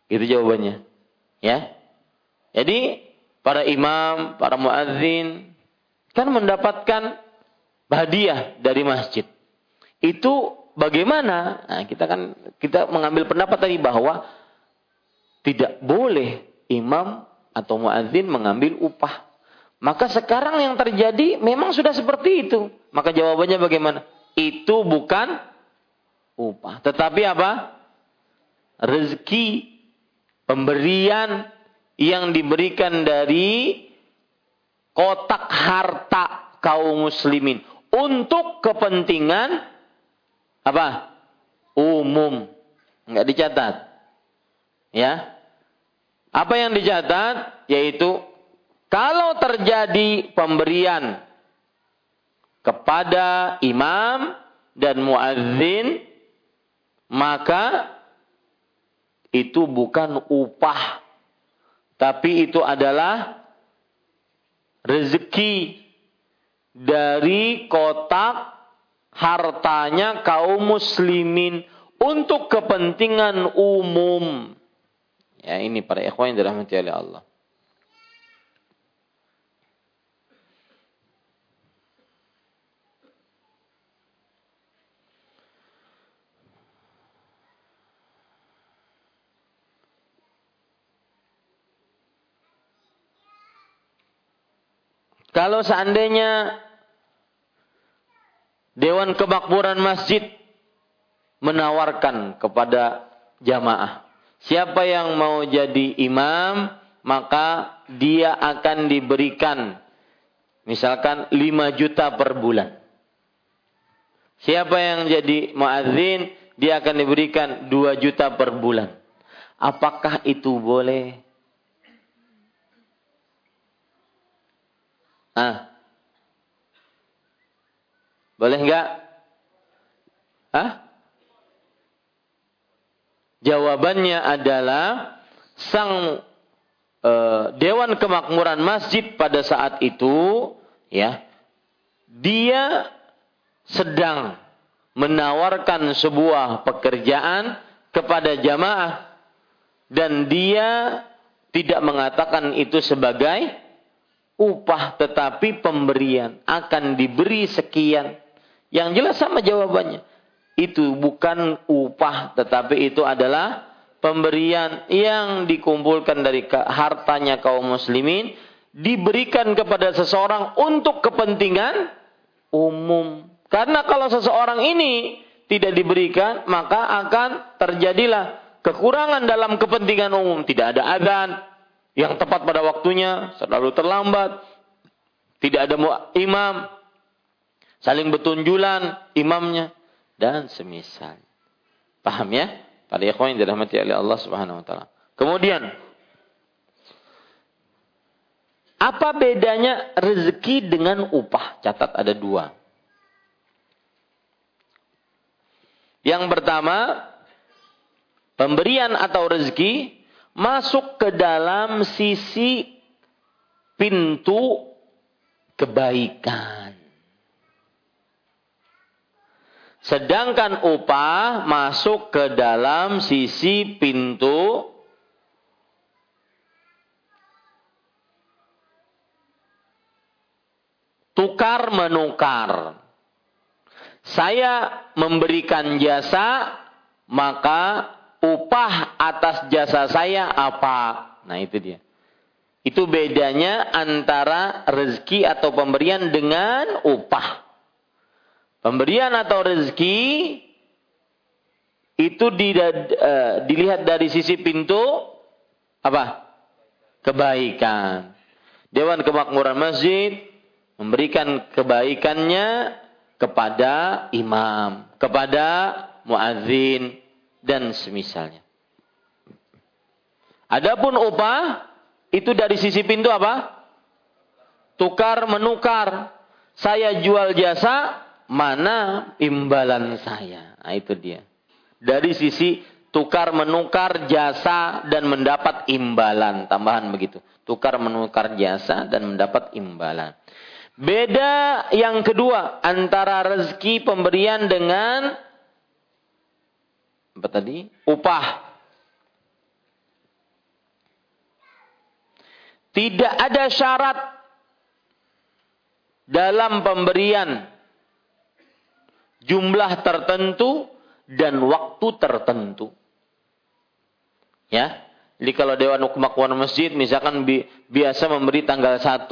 Itu jawabannya. Ya. Jadi para imam, para muadzin kan mendapatkan hadiah dari masjid. Itu bagaimana? Nah, kita kan kita mengambil pendapat tadi bahwa tidak boleh imam atau muadzin mengambil upah. Maka sekarang yang terjadi memang sudah seperti itu. Maka jawabannya bagaimana? Itu bukan upah, tetapi apa? Rezeki pemberian yang diberikan dari kotak harta kaum muslimin untuk kepentingan apa? Umum. Enggak dicatat. Ya. Apa yang dicatat yaitu kalau terjadi pemberian kepada imam dan muadzin maka itu bukan upah tapi itu adalah rezeki dari kotak hartanya kaum muslimin untuk kepentingan umum. Ya ini para ikhwan yang dirahmati oleh Allah. Kalau seandainya Dewan Kemakmuran Masjid menawarkan kepada jamaah, siapa yang mau jadi imam, maka dia akan diberikan misalkan 5 juta per bulan. Siapa yang jadi muadzin, dia akan diberikan 2 juta per bulan. Apakah itu boleh? Ah. Boleh enggak? Hah? Jawabannya adalah sang e, dewan kemakmuran masjid pada saat itu ya dia sedang menawarkan sebuah pekerjaan kepada jamaah dan dia tidak mengatakan itu sebagai upah tetapi pemberian akan diberi sekian. Yang jelas sama jawabannya. Itu bukan upah tetapi itu adalah pemberian yang dikumpulkan dari hartanya kaum muslimin diberikan kepada seseorang untuk kepentingan umum. Karena kalau seseorang ini tidak diberikan, maka akan terjadilah kekurangan dalam kepentingan umum. Tidak ada azan, yang tepat pada waktunya, selalu terlambat, tidak ada imam, saling betunjulan imamnya dan semisal. Paham ya? Pada ikhwan yang dirahmati oleh Allah Subhanahu wa taala. Kemudian apa bedanya rezeki dengan upah? Catat ada dua. Yang pertama, pemberian atau rezeki masuk ke dalam sisi pintu kebaikan. Sedangkan upah masuk ke dalam sisi pintu tukar menukar. Saya memberikan jasa, maka upah atas jasa saya apa? Nah itu dia. Itu bedanya antara rezeki atau pemberian dengan upah. Pemberian atau rezeki itu di, uh, dilihat dari sisi pintu apa? Kebaikan. Dewan Kemakmuran Masjid memberikan kebaikannya kepada imam, kepada muadzin, dan semisalnya. Adapun upah itu dari sisi pintu apa? Tukar menukar. Saya jual jasa, mana imbalan saya? Nah, itu dia. Dari sisi tukar menukar jasa dan mendapat imbalan. Tambahan begitu. Tukar menukar jasa dan mendapat imbalan. Beda yang kedua antara rezeki pemberian dengan apa tadi? Upah. Tidak ada syarat dalam pemberian jumlah tertentu dan waktu tertentu. Ya. Jadi kalau Dewan Hukum Masjid misalkan bi biasa memberi tanggal 1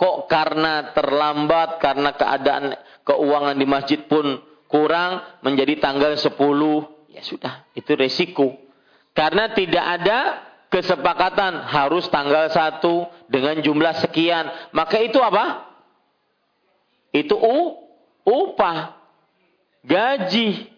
kok karena terlambat karena keadaan keuangan di masjid pun kurang menjadi tanggal 10 ya sudah itu resiko karena tidak ada kesepakatan harus tanggal 1 dengan jumlah sekian maka itu apa itu u upah gaji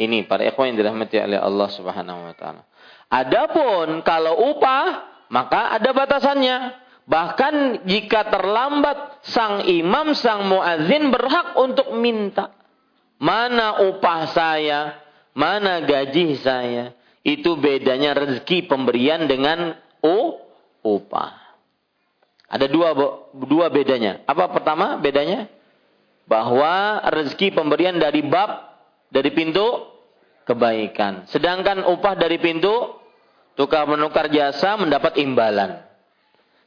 ini para ikhwan yang dirahmati oleh Allah Subhanahu wa taala adapun kalau upah maka ada batasannya bahkan jika terlambat sang imam sang muadzin berhak untuk minta Mana upah saya? Mana gaji saya? Itu bedanya rezeki pemberian dengan u, upah. Ada dua dua bedanya. Apa pertama bedanya? Bahwa rezeki pemberian dari bab dari pintu kebaikan. Sedangkan upah dari pintu tukar menukar jasa mendapat imbalan.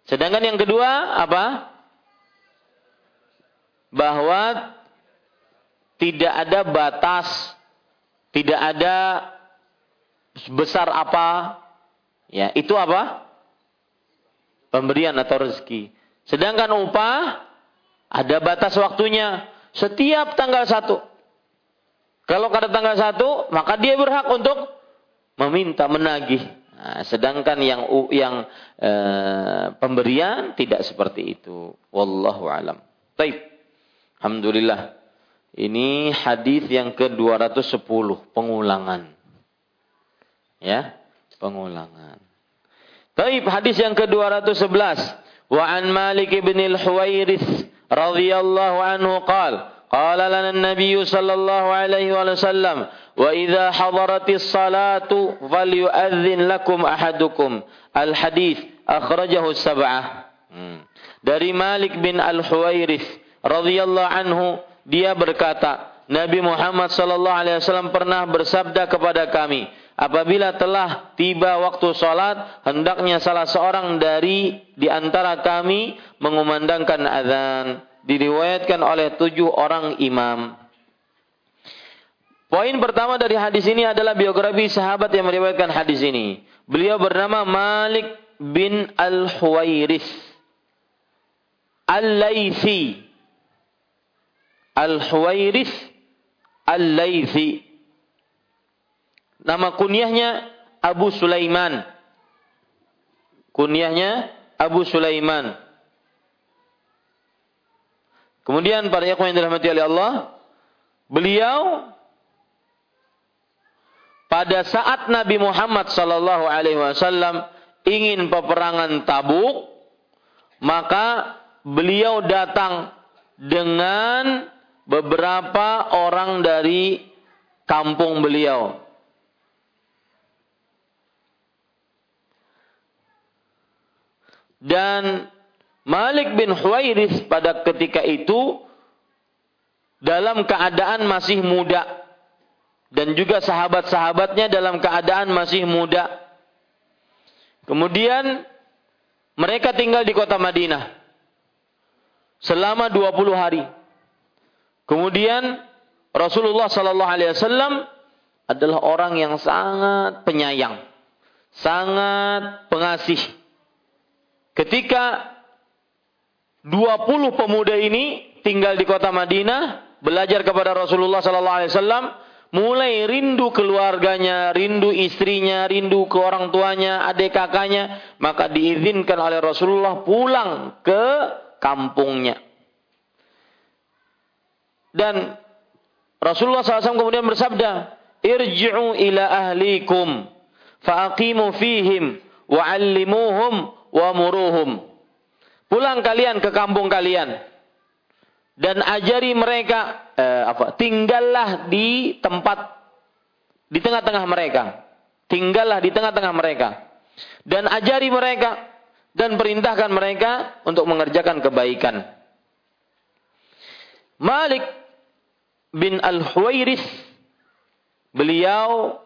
Sedangkan yang kedua apa? Bahwa tidak ada batas, tidak ada besar apa, ya itu apa? Pemberian atau rezeki. Sedangkan upah ada batas waktunya setiap tanggal satu. Kalau pada tanggal satu, maka dia berhak untuk meminta, menagih. Nah, sedangkan yang yang e, pemberian tidak seperti itu. Wallahu alam. Taib. Alhamdulillah. Ini hadis yang ke-210, pengulangan. Ya, pengulangan. Taib hadis yang ke-211. Wa an Malik bin al-Huwairith radhiyallahu anhu qala قال لنا النبي صلى الله عليه وسلم وإذا حضرت الصلاة فليؤذن لكم أحدكم الحديث أخرجه السبعة dari Malik bin Al-Huwairith radhiyallahu anhu dia berkata, Nabi Muhammad sallallahu alaihi wasallam pernah bersabda kepada kami, apabila telah tiba waktu salat, hendaknya salah seorang dari di antara kami mengumandangkan azan. Diriwayatkan oleh tujuh orang imam. Poin pertama dari hadis ini adalah biografi sahabat yang meriwayatkan hadis ini. Beliau bernama Malik bin Al-Huwairith Al-Laythi Al-Huwairith Al-Laythi. Nama kunyahnya Abu Sulaiman. Kunyahnya Abu Sulaiman. Kemudian para ikhwan yang dirahmati oleh Allah, beliau pada saat Nabi Muhammad sallallahu alaihi wasallam ingin peperangan Tabuk, maka beliau datang dengan beberapa orang dari kampung beliau. Dan Malik bin Huwairis pada ketika itu dalam keadaan masih muda dan juga sahabat-sahabatnya dalam keadaan masih muda. Kemudian mereka tinggal di kota Madinah selama 20 hari. Kemudian Rasulullah Sallallahu Alaihi Wasallam adalah orang yang sangat penyayang, sangat pengasih. Ketika 20 pemuda ini tinggal di kota Madinah, belajar kepada Rasulullah Sallallahu Alaihi Wasallam, mulai rindu keluarganya, rindu istrinya, rindu ke orang tuanya, adik kakaknya, maka diizinkan oleh Rasulullah pulang ke kampungnya. Dan Rasulullah SAW kemudian bersabda, Irji'u ila ahlikum, fa'aqimu fihim, wa'allimuhum, wa'muruhum. Pulang kalian ke kampung kalian. Dan ajari mereka, eh, apa, tinggallah di tempat, di tengah-tengah mereka. Tinggallah di tengah-tengah mereka. Dan ajari mereka, dan perintahkan mereka untuk mengerjakan kebaikan. Malik bin Al-Huwairis Beliau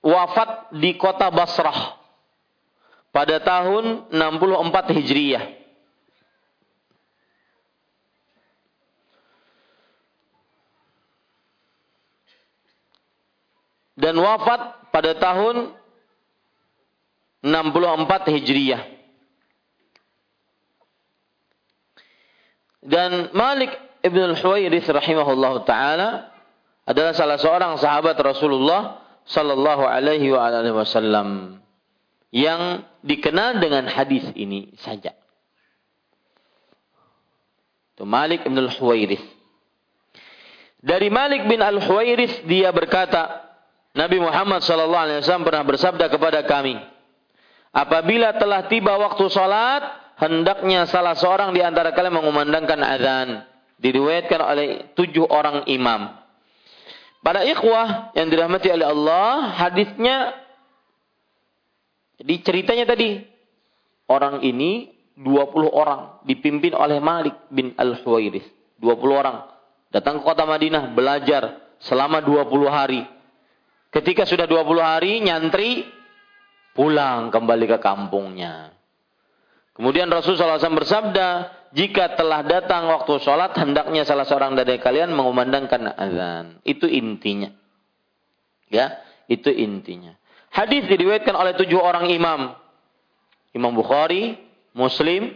wafat di kota Basrah pada tahun 64 Hijriyah. Dan wafat pada tahun 64 Hijriyah. Dan Malik Ibn al-Huwairith rahimahullah ta'ala adalah salah seorang sahabat Rasulullah sallallahu alaihi wa alihi wasallam yang dikenal dengan hadis ini saja. Itu Malik bin Al-Huwairith. Dari Malik bin Al-Huwairith dia berkata, Nabi Muhammad sallallahu alaihi wasallam pernah bersabda kepada kami, apabila telah tiba waktu salat, hendaknya salah seorang di antara kalian mengumandangkan azan. Diriwayatkan oleh tujuh orang imam. Para ikhwah yang dirahmati oleh Allah, hadisnya jadi ceritanya tadi orang ini 20 orang dipimpin oleh Malik bin Al-Huwairis. 20 orang datang ke kota Madinah belajar selama 20 hari. Ketika sudah 20 hari nyantri pulang kembali ke kampungnya. Kemudian Rasulullah SAW bersabda, jika telah datang waktu sholat, hendaknya salah seorang dari kalian mengumandangkan azan. Itu intinya. Ya, itu intinya. Hadis diriwayatkan oleh tujuh orang imam. Imam Bukhari, Muslim,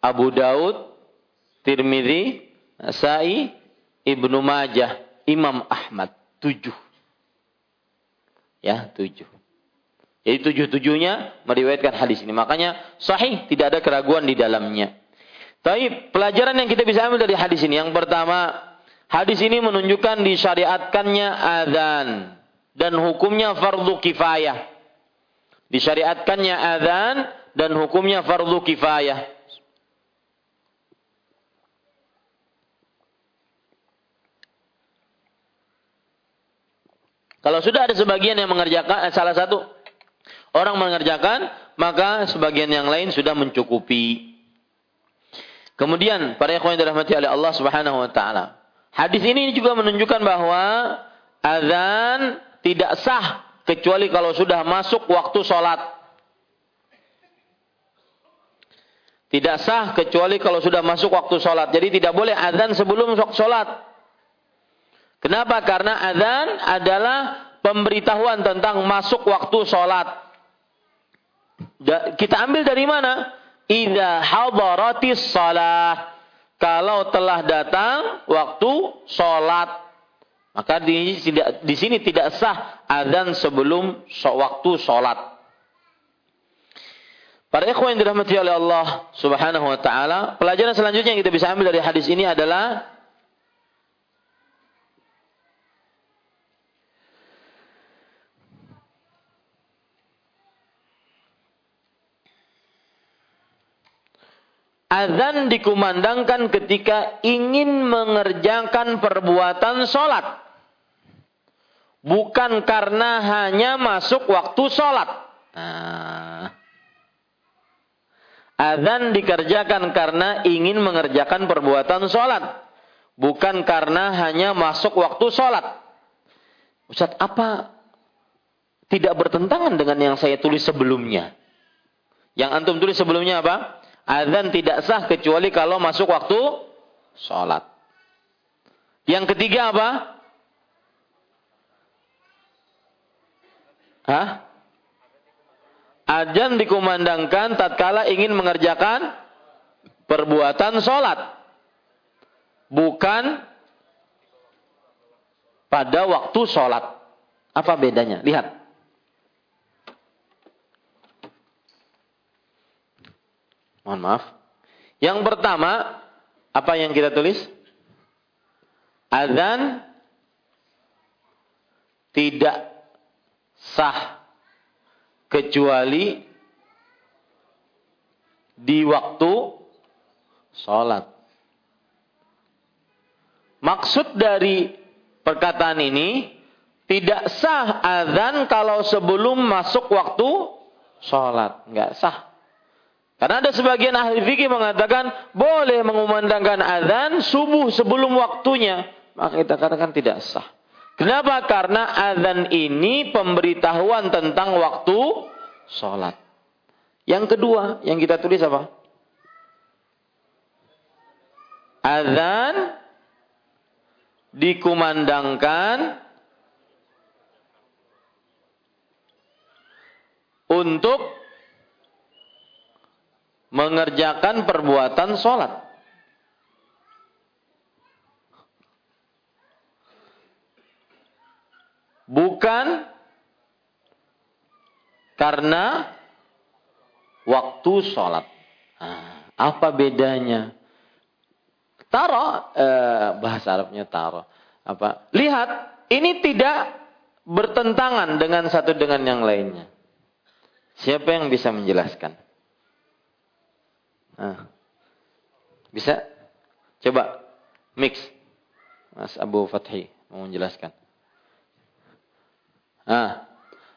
Abu Daud, Tirmidzi, Nasai, Ibnu Majah, Imam Ahmad. Tujuh. Ya, tujuh. Jadi tujuh-tujuhnya meriwayatkan hadis ini. Makanya sahih, tidak ada keraguan di dalamnya. Tapi pelajaran yang kita bisa ambil dari hadis ini. Yang pertama, hadis ini menunjukkan disyariatkannya azan. Dan hukumnya fardu kifayah. Disyariatkannya azan dan hukumnya fardu kifayah. Kalau sudah ada sebagian yang mengerjakan salah satu orang mengerjakan, maka sebagian yang lain sudah mencukupi. Kemudian para ikhwan yang dirahmati oleh Allah Subhanahu wa taala. Hadis ini juga menunjukkan bahwa azan tidak sah kecuali kalau sudah masuk waktu sholat. Tidak sah kecuali kalau sudah masuk waktu sholat. Jadi tidak boleh azan sebelum sholat. Kenapa? Karena azan adalah pemberitahuan tentang masuk waktu sholat kita ambil dari mana? Idza hadaratis salah. Kalau telah datang waktu sholat. Maka di, di sini tidak sah azan sebelum waktu sholat. Para ikhwan yang dirahmati oleh Allah Subhanahu wa taala, pelajaran selanjutnya yang kita bisa ambil dari hadis ini adalah Azan dikumandangkan ketika ingin mengerjakan perbuatan sholat. Bukan karena hanya masuk waktu sholat. Nah. Azan dikerjakan karena ingin mengerjakan perbuatan sholat. Bukan karena hanya masuk waktu sholat. Ustaz, apa tidak bertentangan dengan yang saya tulis sebelumnya? Yang antum tulis sebelumnya apa? Azan tidak sah kecuali kalau masuk waktu sholat. Yang ketiga apa? Hah? Azan dikumandangkan tatkala ingin mengerjakan perbuatan sholat. Bukan pada waktu sholat. Apa bedanya? Lihat. Mohon maaf. Yang pertama, apa yang kita tulis? Azan tidak sah kecuali di waktu sholat. Maksud dari perkataan ini tidak sah azan kalau sebelum masuk waktu sholat. Enggak sah. Karena ada sebagian ahli fikih mengatakan boleh mengumandangkan azan subuh sebelum waktunya. Maka kita katakan tidak sah. Kenapa? Karena azan ini pemberitahuan tentang waktu sholat. Yang kedua, yang kita tulis apa? Azan dikumandangkan untuk mengerjakan perbuatan sholat. Bukan karena waktu sholat. Nah, apa bedanya? Taro, eh, bahasa Arabnya taro. Apa? Lihat, ini tidak bertentangan dengan satu dengan yang lainnya. Siapa yang bisa menjelaskan? Nah, bisa? Coba mix. Mas Abu Fathi mau menjelaskan. Nah,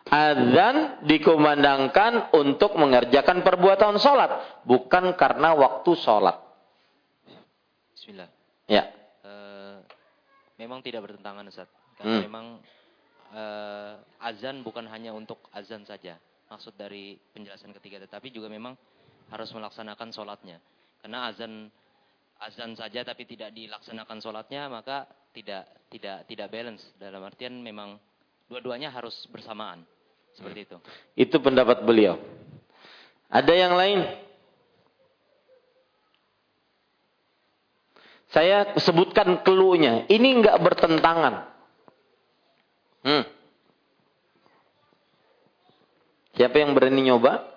azan dikumandangkan untuk mengerjakan perbuatan sholat, bukan karena waktu sholat. Bismillah. Ya. E, memang tidak bertentangan Ustaz. Karena hmm. memang e, azan bukan hanya untuk azan saja maksud dari penjelasan ketiga tetapi juga memang harus melaksanakan sholatnya. Karena azan azan saja tapi tidak dilaksanakan sholatnya maka tidak tidak tidak balance. Dalam artian memang dua-duanya harus bersamaan. Seperti itu. Itu pendapat beliau. Ada yang lain? Saya sebutkan keluhnya. Ini nggak bertentangan. Hmm. Siapa yang berani nyoba?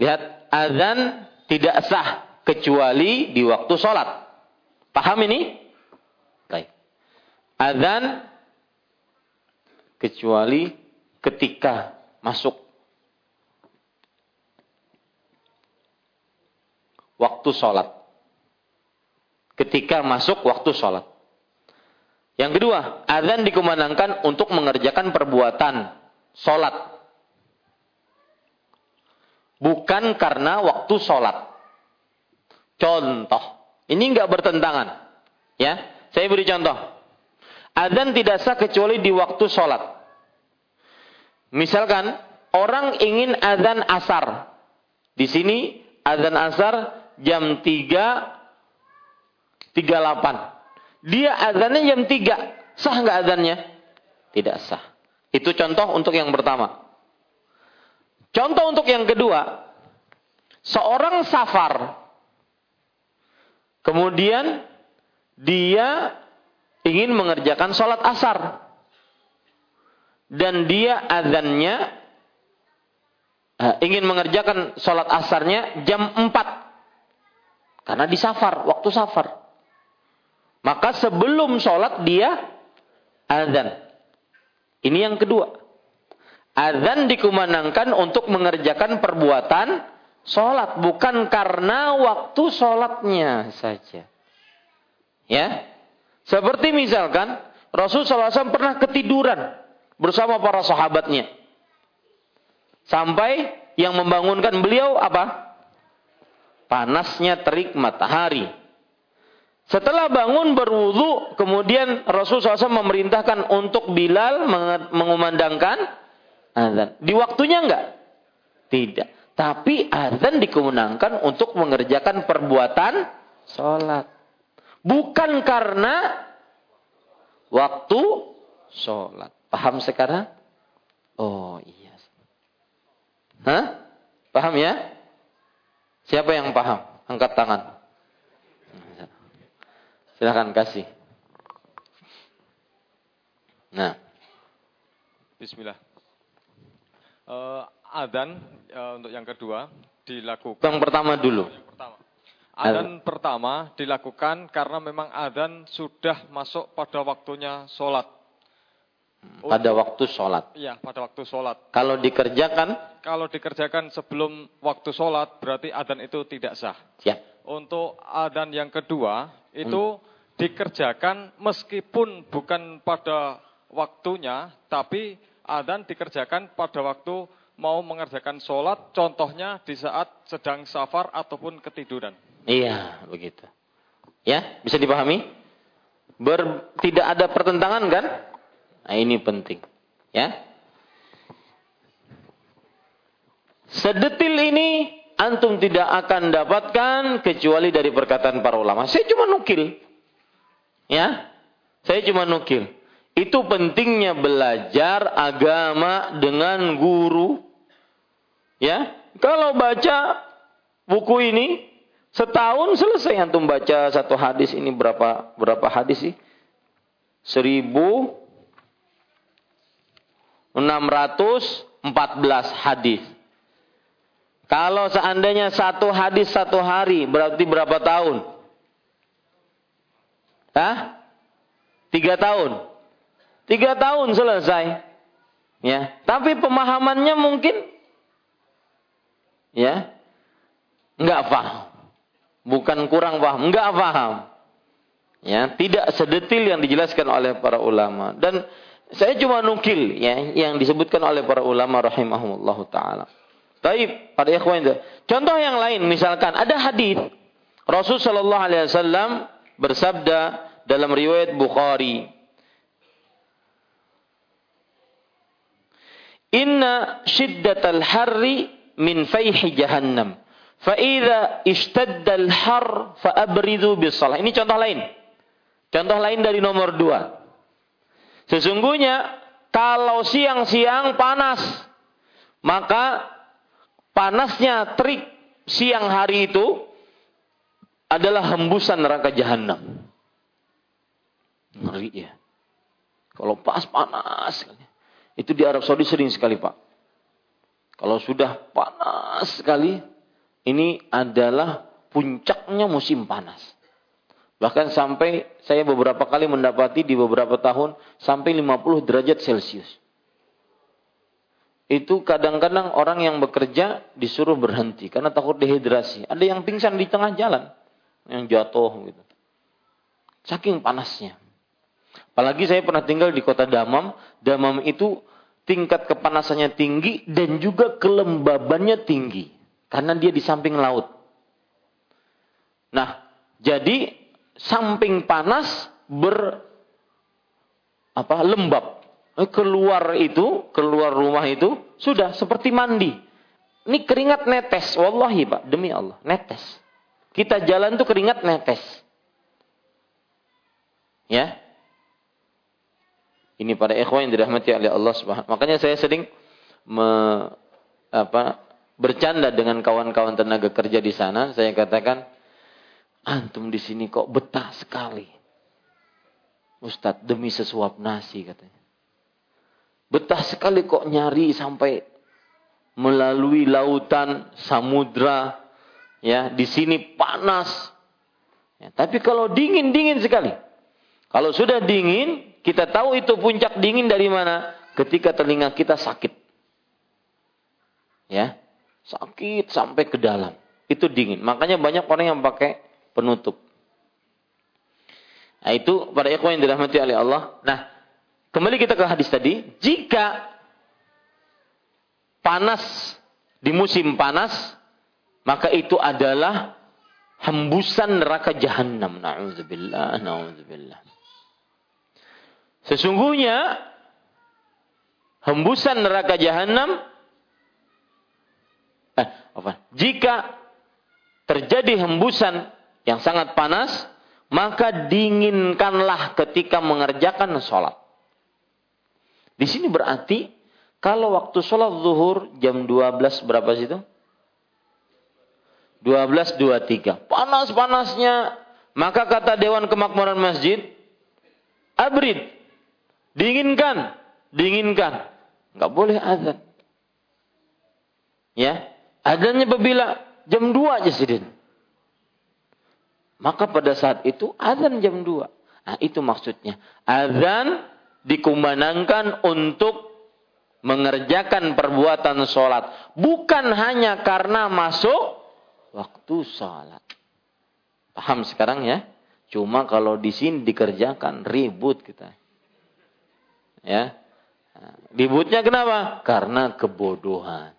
Lihat, azan tidak sah kecuali di waktu sholat. Paham ini? Baik. Azan kecuali ketika masuk waktu sholat. Ketika masuk waktu sholat. Yang kedua, azan dikumandangkan untuk mengerjakan perbuatan sholat. Bukan karena waktu sholat. Contoh. Ini enggak bertentangan. Ya, saya beri contoh. Azan tidak sah kecuali di waktu sholat. Misalkan, orang ingin azan asar. Di sini, azan asar jam 3.38. Dia azannya jam 3. Sah nggak azannya? Tidak sah. Itu contoh untuk yang pertama. Contoh untuk yang kedua. Seorang safar. Kemudian dia ingin mengerjakan sholat asar. Dan dia azannya eh, ingin mengerjakan sholat asarnya jam 4. Karena di safar, waktu safar. Maka sebelum sholat dia azan. Ini yang kedua. Azan dikumandangkan untuk mengerjakan perbuatan sholat. Bukan karena waktu sholatnya saja. Ya. Seperti misalkan Rasul SAW pernah ketiduran bersama para sahabatnya. Sampai yang membangunkan beliau apa? Panasnya terik matahari. Setelah bangun berwudu, kemudian Rasul SAW memerintahkan untuk Bilal mengumandangkan azan. Di waktunya enggak? Tidak. Tapi azan dikumandangkan untuk mengerjakan perbuatan sholat. Bukan karena waktu sholat. Paham sekarang? Oh iya. Hah? Paham ya? Siapa yang paham? Angkat tangan. Silahkan kasih. Nah. Bismillah. Uh, adan uh, untuk yang kedua dilakukan. Yang pertama dulu. Yang pertama. Adan pertama dilakukan karena memang adan sudah masuk pada waktunya sholat. Pada waktu sholat. Iya, pada waktu sholat. Kalau dikerjakan? Kalau dikerjakan sebelum waktu sholat, berarti adan itu tidak sah. Ya. Untuk adan yang kedua, itu hmm dikerjakan meskipun bukan pada waktunya, tapi adzan dikerjakan pada waktu mau mengerjakan sholat, contohnya di saat sedang safar ataupun ketiduran. Iya, begitu. Ya, bisa dipahami? ber, tidak ada pertentangan kan? Nah, ini penting. Ya. Sedetil ini antum tidak akan dapatkan kecuali dari perkataan para ulama. Saya cuma nukil. Ya. Saya cuma nukil. Itu pentingnya belajar agama dengan guru. Ya. Kalau baca buku ini setahun selesai antum baca satu hadis ini berapa berapa hadis sih? Seribu enam ratus empat belas hadis. Kalau seandainya satu hadis satu hari berarti berapa tahun? Hah? Tiga tahun. Tiga tahun selesai. Ya, tapi pemahamannya mungkin ya nggak paham. Bukan kurang paham, nggak paham. Ya, tidak sedetil yang dijelaskan oleh para ulama. Dan saya cuma nukil ya yang disebutkan oleh para ulama rahimahumullah taala. Taib, pada ikhwan. Contoh yang lain misalkan ada hadis Rasul sallallahu alaihi wasallam bersabda dalam riwayat Bukhari Inna shiddatal harri min fayhi jahannam. Fa'idha ishtaddal har fa'abridu bisalah. Ini contoh lain. Contoh lain dari nomor dua. Sesungguhnya kalau siang-siang panas, maka panasnya terik siang hari itu adalah hembusan neraka jahanam. Ngeri ya. Kalau pas panas, itu di Arab Saudi sering sekali pak. Kalau sudah panas sekali, ini adalah puncaknya musim panas. Bahkan sampai saya beberapa kali mendapati di beberapa tahun sampai 50 derajat Celcius. Itu kadang-kadang orang yang bekerja disuruh berhenti karena takut dehidrasi. Ada yang pingsan di tengah jalan, yang jatuh gitu. Saking panasnya. Apalagi saya pernah tinggal di kota Damam. Damam itu tingkat kepanasannya tinggi dan juga kelembabannya tinggi. Karena dia di samping laut. Nah, jadi samping panas ber apa lembab. Keluar itu, keluar rumah itu sudah seperti mandi. Ini keringat netes, wallahi Pak, demi Allah, netes. Kita jalan tuh keringat netes. Ya. Ini pada ikhwan yang dirahmati oleh Allah Subhanahu. Makanya saya sering me, apa, bercanda dengan kawan-kawan tenaga kerja di sana, saya katakan, antum di sini kok betah sekali. Ustadz demi sesuap nasi katanya. Betah sekali kok nyari sampai melalui lautan, samudra, ya di sini panas. Ya, tapi kalau dingin dingin sekali. Kalau sudah dingin, kita tahu itu puncak dingin dari mana? Ketika telinga kita sakit. Ya, Sakit sampai ke dalam. Itu dingin. Makanya banyak orang yang pakai penutup. Nah, itu pada ikhwan yang dirahmati oleh Allah. Nah, kembali kita ke hadis tadi. Jika panas di musim panas, maka itu adalah hembusan neraka jahanam. Na'udzubillah, na'udzubillah. Sesungguhnya hembusan neraka jahanam eh? Jika terjadi hembusan yang sangat panas, maka dinginkanlah ketika mengerjakan sholat. Di sini berarti kalau waktu sholat zuhur jam 12 berapa sih itu? 12.23. Panas-panasnya. Maka kata Dewan Kemakmuran Masjid, abrid. Dinginkan. Dinginkan. Enggak boleh azan. Ya. Adanya apabila jam 2 aja sidin. Maka pada saat itu azan jam 2. Nah itu maksudnya. Azan dikumandangkan untuk mengerjakan perbuatan sholat. Bukan hanya karena masuk waktu sholat. Paham sekarang ya? Cuma kalau di sini dikerjakan ribut kita. Ya. Ributnya kenapa? Karena kebodohan.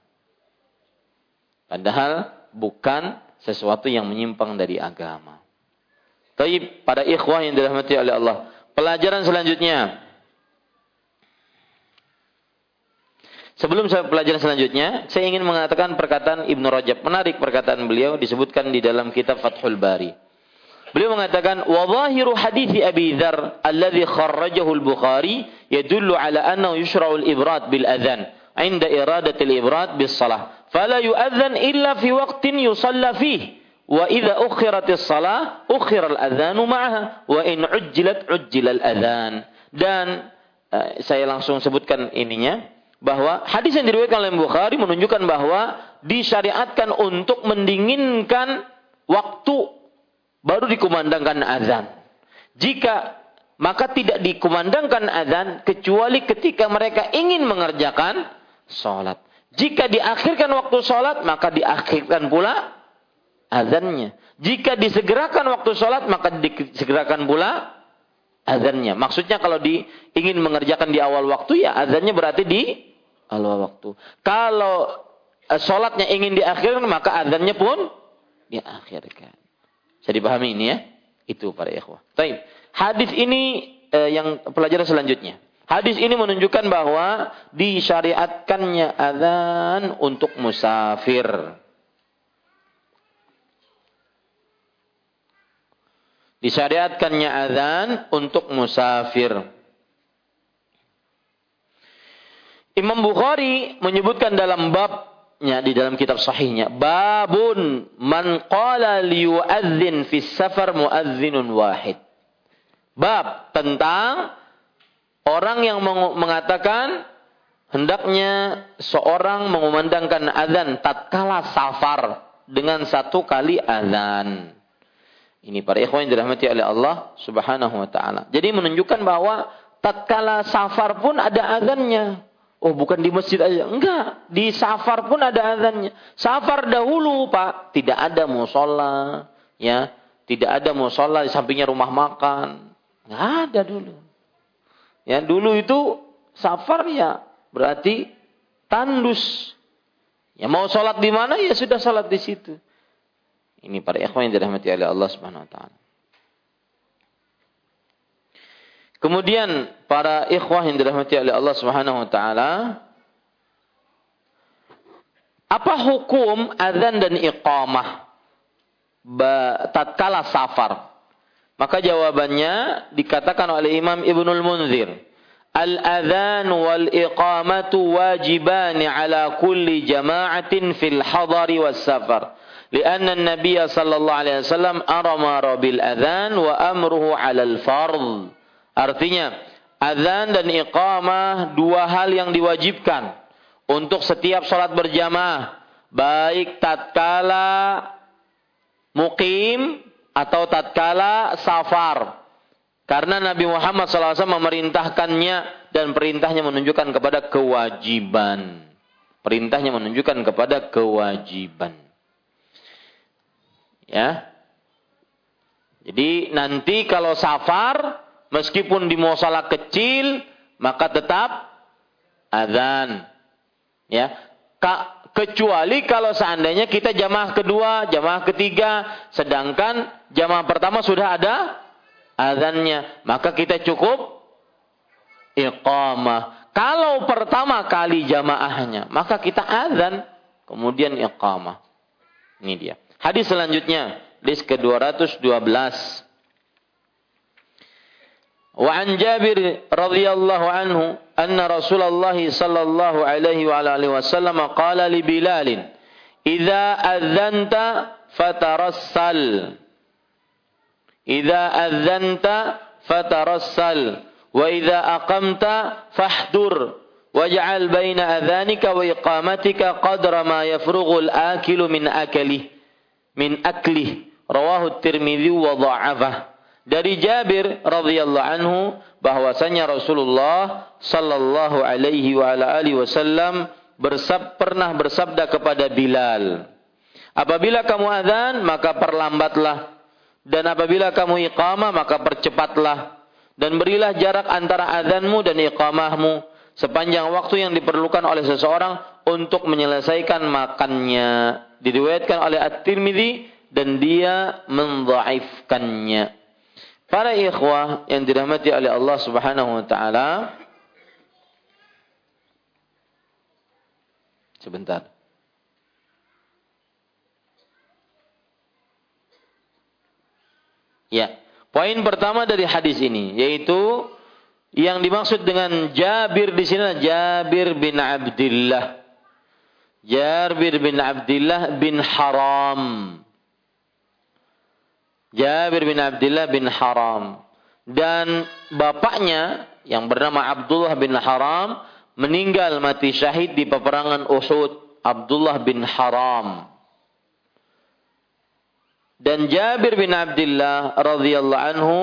Padahal bukan sesuatu yang menyimpang dari agama. Tapi pada ikhwah yang dirahmati oleh Allah. Pelajaran selanjutnya. Sebelum saya pelajaran selanjutnya, saya ingin mengatakan perkataan Ibnu Rajab. Menarik perkataan beliau disebutkan di dalam kitab Fathul Bari. Beliau mengatakan, "Wa zahiru hadithi Abi Dzar alladhi kharrajahu al-Bukhari yadullu ala annahu yushra'u al-ibrat bil adhan 'inda iradati al-ibrat bis salah. Fala yu'adhan illa fi waqtin yusalla fihi." Wa idza ukhiratis salah, ukhira al-adzanu ma'aha wa in ujjilat ujjilal adzan. Dan uh, saya langsung sebutkan ininya bahwa hadis yang diriwayatkan oleh Bukhari menunjukkan bahwa disyariatkan untuk mendinginkan waktu baru dikumandangkan azan. Jika maka tidak dikumandangkan azan kecuali ketika mereka ingin mengerjakan sholat. Jika diakhirkan waktu sholat, maka diakhirkan pula azannya. Jika disegerakan waktu sholat, maka disegerakan pula azannya. Maksudnya kalau di, ingin mengerjakan di awal waktu, ya azannya berarti di awal waktu. Kalau uh, sholatnya ingin diakhirkan, maka adhannya pun diakhirkan. Bisa dipahami ini ya? Itu para ikhwah. Taib. Hadis ini uh, yang pelajaran selanjutnya. Hadis ini menunjukkan bahwa disyariatkannya azan untuk musafir. Disyariatkannya azan untuk musafir. Imam Bukhari menyebutkan dalam babnya di dalam kitab sahihnya, babun man qala liyu'adzin fi safar muadzinun wahid. Bab tentang orang yang mengatakan hendaknya seorang mengumandangkan azan tatkala safar dengan satu kali azan. Ini para ikhwan yang dirahmati oleh Allah Subhanahu wa taala. Jadi menunjukkan bahwa tatkala safar pun ada azannya. Oh bukan di masjid aja. Enggak. Di safar pun ada azannya. Safar dahulu Pak. Tidak ada musola. Ya. Tidak ada musola di sampingnya rumah makan. Enggak ada dulu. Ya dulu itu safar ya. Berarti tandus. Ya mau sholat di mana ya sudah sholat di situ. Ini para ikhwan yang dirahmati oleh Allah Subhanahu wa taala. Kemudian para ikhwah yang dirahmati oleh Allah Subhanahu wa taala, apa hukum azan dan iqamah tatkala safar? Maka jawabannya dikatakan oleh Imam Ibnul Munzir, Al-adhan wal iqamatu wajibani ala kulli jama'atin fil hadari was safar. لأن النبي صلى الله عليه وسلم أمر بالأذان وأمره على الفرض Artinya, azan dan iqamah dua hal yang diwajibkan untuk setiap sholat berjamaah. Baik tatkala mukim atau tatkala safar. Karena Nabi Muhammad SAW memerintahkannya dan perintahnya menunjukkan kepada kewajiban. Perintahnya menunjukkan kepada kewajiban. Ya. Jadi nanti kalau safar meskipun di musola kecil maka tetap azan. Ya. Ka, kecuali kalau seandainya kita jamaah kedua, jamaah ketiga, sedangkan jamaah pertama sudah ada azannya, maka kita cukup iqamah. Kalau pertama kali jamaahnya, maka kita azan, kemudian iqamah. Ini dia. Hadis selanjutnya, hadis ke-212. وعن جابر رضي الله عنه أن رسول الله صلى الله عليه وعلى آله وسلم قال لبلال إذا أذنت فترسل. إذا أذنت فترسل وإذا أقمت فاحذر واجعل بين أذانك وإقامتك قدر ما يفرغ الآكل من أكله من أكله. رواه الترمذي وضعفه. Dari Jabir radhiyallahu anhu bahwasanya Rasulullah sallallahu alaihi wa ala alihi wasallam bersab, pernah bersabda kepada Bilal, "Apabila kamu azan, maka perlambatlah, dan apabila kamu iqamah, maka percepatlah, dan berilah jarak antara azanmu dan iqamahmu sepanjang waktu yang diperlukan oleh seseorang untuk menyelesaikan makannya." Diriwayatkan oleh At-Tirmidzi dan dia mendhaifkannya. Para ikhwah yang dirahmati oleh Allah Subhanahu wa taala. Sebentar. Ya. Poin pertama dari hadis ini yaitu yang dimaksud dengan Jabir di sini Jabir bin Abdullah. Jabir bin Abdullah bin Haram. Jabir bin Abdullah bin Haram dan bapaknya yang bernama Abdullah bin Haram meninggal mati syahid di peperangan Uhud. Abdullah bin Haram. Dan Jabir bin Abdullah radhiyallahu anhu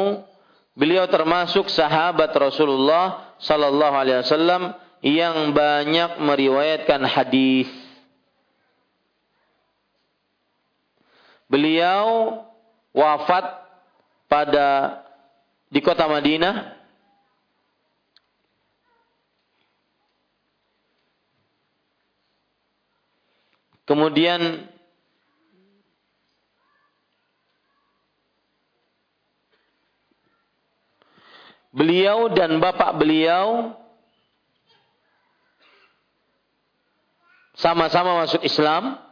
beliau termasuk sahabat Rasulullah sallallahu alaihi wasallam yang banyak meriwayatkan hadis. Beliau wafat pada di kota Madinah. Kemudian beliau dan bapak beliau sama-sama masuk Islam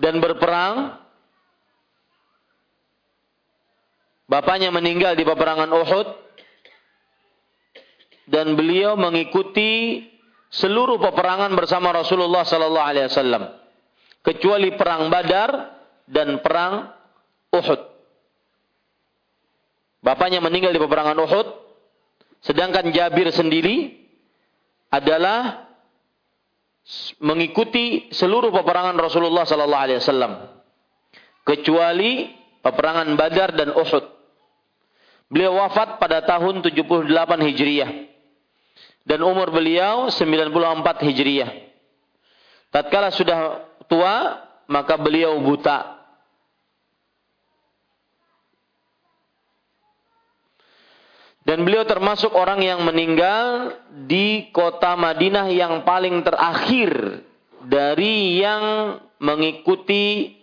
dan berperang. Bapaknya meninggal di peperangan Uhud dan beliau mengikuti seluruh peperangan bersama Rasulullah sallallahu alaihi wasallam kecuali perang Badar dan perang Uhud. Bapaknya meninggal di peperangan Uhud sedangkan Jabir sendiri adalah mengikuti seluruh peperangan Rasulullah sallallahu alaihi wasallam kecuali peperangan Badar dan Uhud. Beliau wafat pada tahun 78 Hijriah dan umur beliau 94 Hijriah. Tatkala sudah tua, maka beliau buta. Dan beliau termasuk orang yang meninggal di kota Madinah yang paling terakhir dari yang mengikuti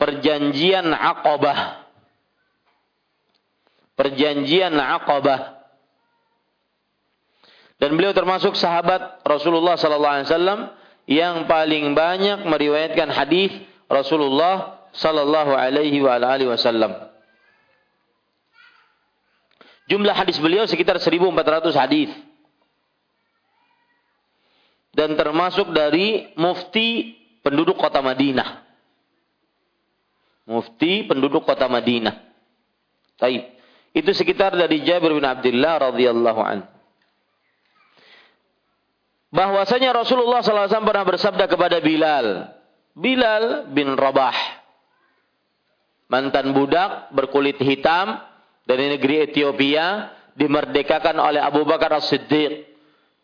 perjanjian Aqabah. Perjanjian Aqabah. Dan beliau termasuk sahabat Rasulullah sallallahu alaihi wasallam yang paling banyak meriwayatkan hadis Rasulullah sallallahu alaihi wasallam. Jumlah hadis beliau sekitar 1400 hadis. Dan termasuk dari mufti penduduk kota Madinah. Mufti penduduk kota Madinah. Taib. Itu sekitar dari Jabir bin Abdullah radhiyallahu an. Bahwasanya Rasulullah SAW pernah bersabda kepada Bilal. Bilal bin Rabah. Mantan budak berkulit hitam dari negeri Ethiopia dimerdekakan oleh Abu Bakar As-Siddiq.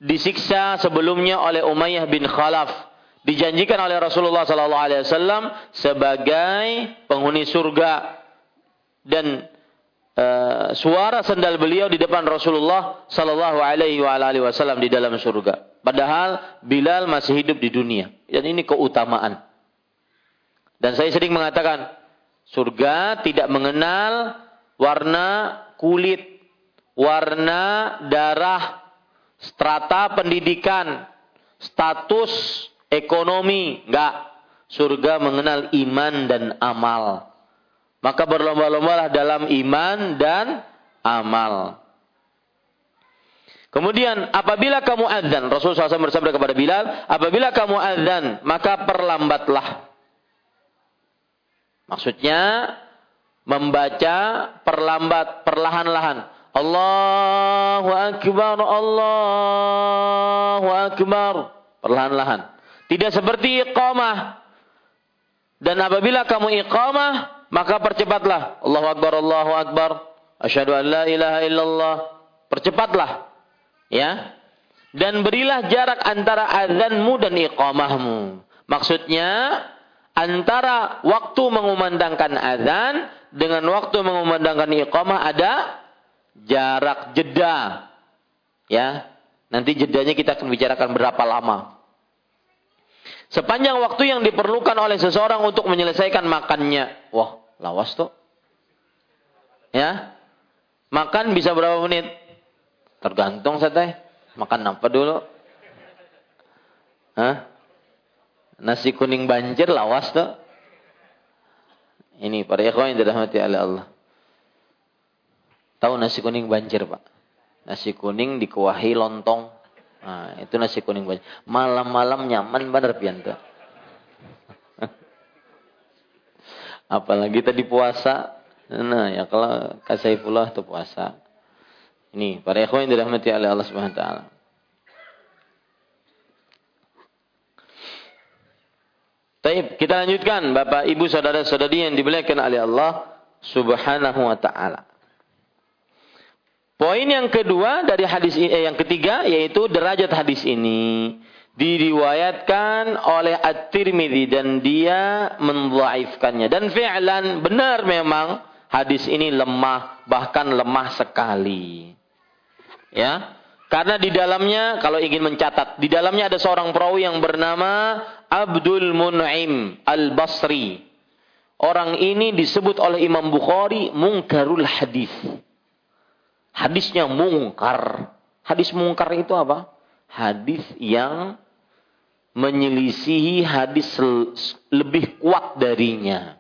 Disiksa sebelumnya oleh Umayyah bin Khalaf. Dijanjikan oleh Rasulullah sallallahu alaihi wasallam sebagai penghuni surga dan uh, suara sendal beliau di depan Rasulullah sallallahu alaihi wasallam di dalam surga. Padahal Bilal masih hidup di dunia. Dan ini keutamaan. Dan saya sering mengatakan surga tidak mengenal warna kulit, warna darah, strata pendidikan, status ekonomi, enggak. Surga mengenal iman dan amal. Maka berlomba-lombalah dalam iman dan amal. Kemudian apabila kamu azan, Rasulullah SAW bersabda kepada Bilal, apabila kamu azan, maka perlambatlah. Maksudnya membaca perlambat, perlahan-lahan. Allahu Akbar, Allahu Akbar. Perlahan-lahan. Tidak seperti iqamah. Dan apabila kamu iqamah, maka percepatlah. Allahu Akbar, Allahu Akbar. Asyhadu an la ilaha illallah. Percepatlah. Ya. Dan berilah jarak antara azanmu dan iqamahmu. Maksudnya, antara waktu mengumandangkan azan dengan waktu mengumandangkan iqamah ada jarak jeda. Ya. Nanti jedanya kita akan bicarakan berapa lama. Sepanjang waktu yang diperlukan oleh seseorang untuk menyelesaikan makannya. Wah, lawas tuh. Ya. Makan bisa berapa menit? Tergantung saya Makan apa dulu? Hah? Nasi kuning banjir lawas tuh. Ini para ikhwan yang dirahmati oleh Allah. Tahu nasi kuning banjir, Pak? Nasi kuning dikuahi lontong. Nah, itu nasi kuning banyak. Malam-malam nyaman bener pianta. <laughs> Apalagi tadi puasa. Nah, ya kalau pula itu puasa. Ini para ikhwan yang dirahmati oleh Allah Subhanahu wa taala. Baik, kita lanjutkan Bapak Ibu saudara-saudari yang dimuliakan oleh Allah Subhanahu wa taala. Poin yang kedua dari hadis eh, yang ketiga yaitu derajat hadis ini diriwayatkan oleh At-Tirmidzi dan dia mendhaifkannya dan fi'lan benar memang hadis ini lemah bahkan lemah sekali. Ya. Karena di dalamnya kalau ingin mencatat di dalamnya ada seorang perawi yang bernama Abdul Mun'im Al-Basri. Orang ini disebut oleh Imam Bukhari mungkarul hadis Hadisnya mungkar. Hadis mungkar itu apa? Hadis yang menyelisihi hadis lebih kuat darinya.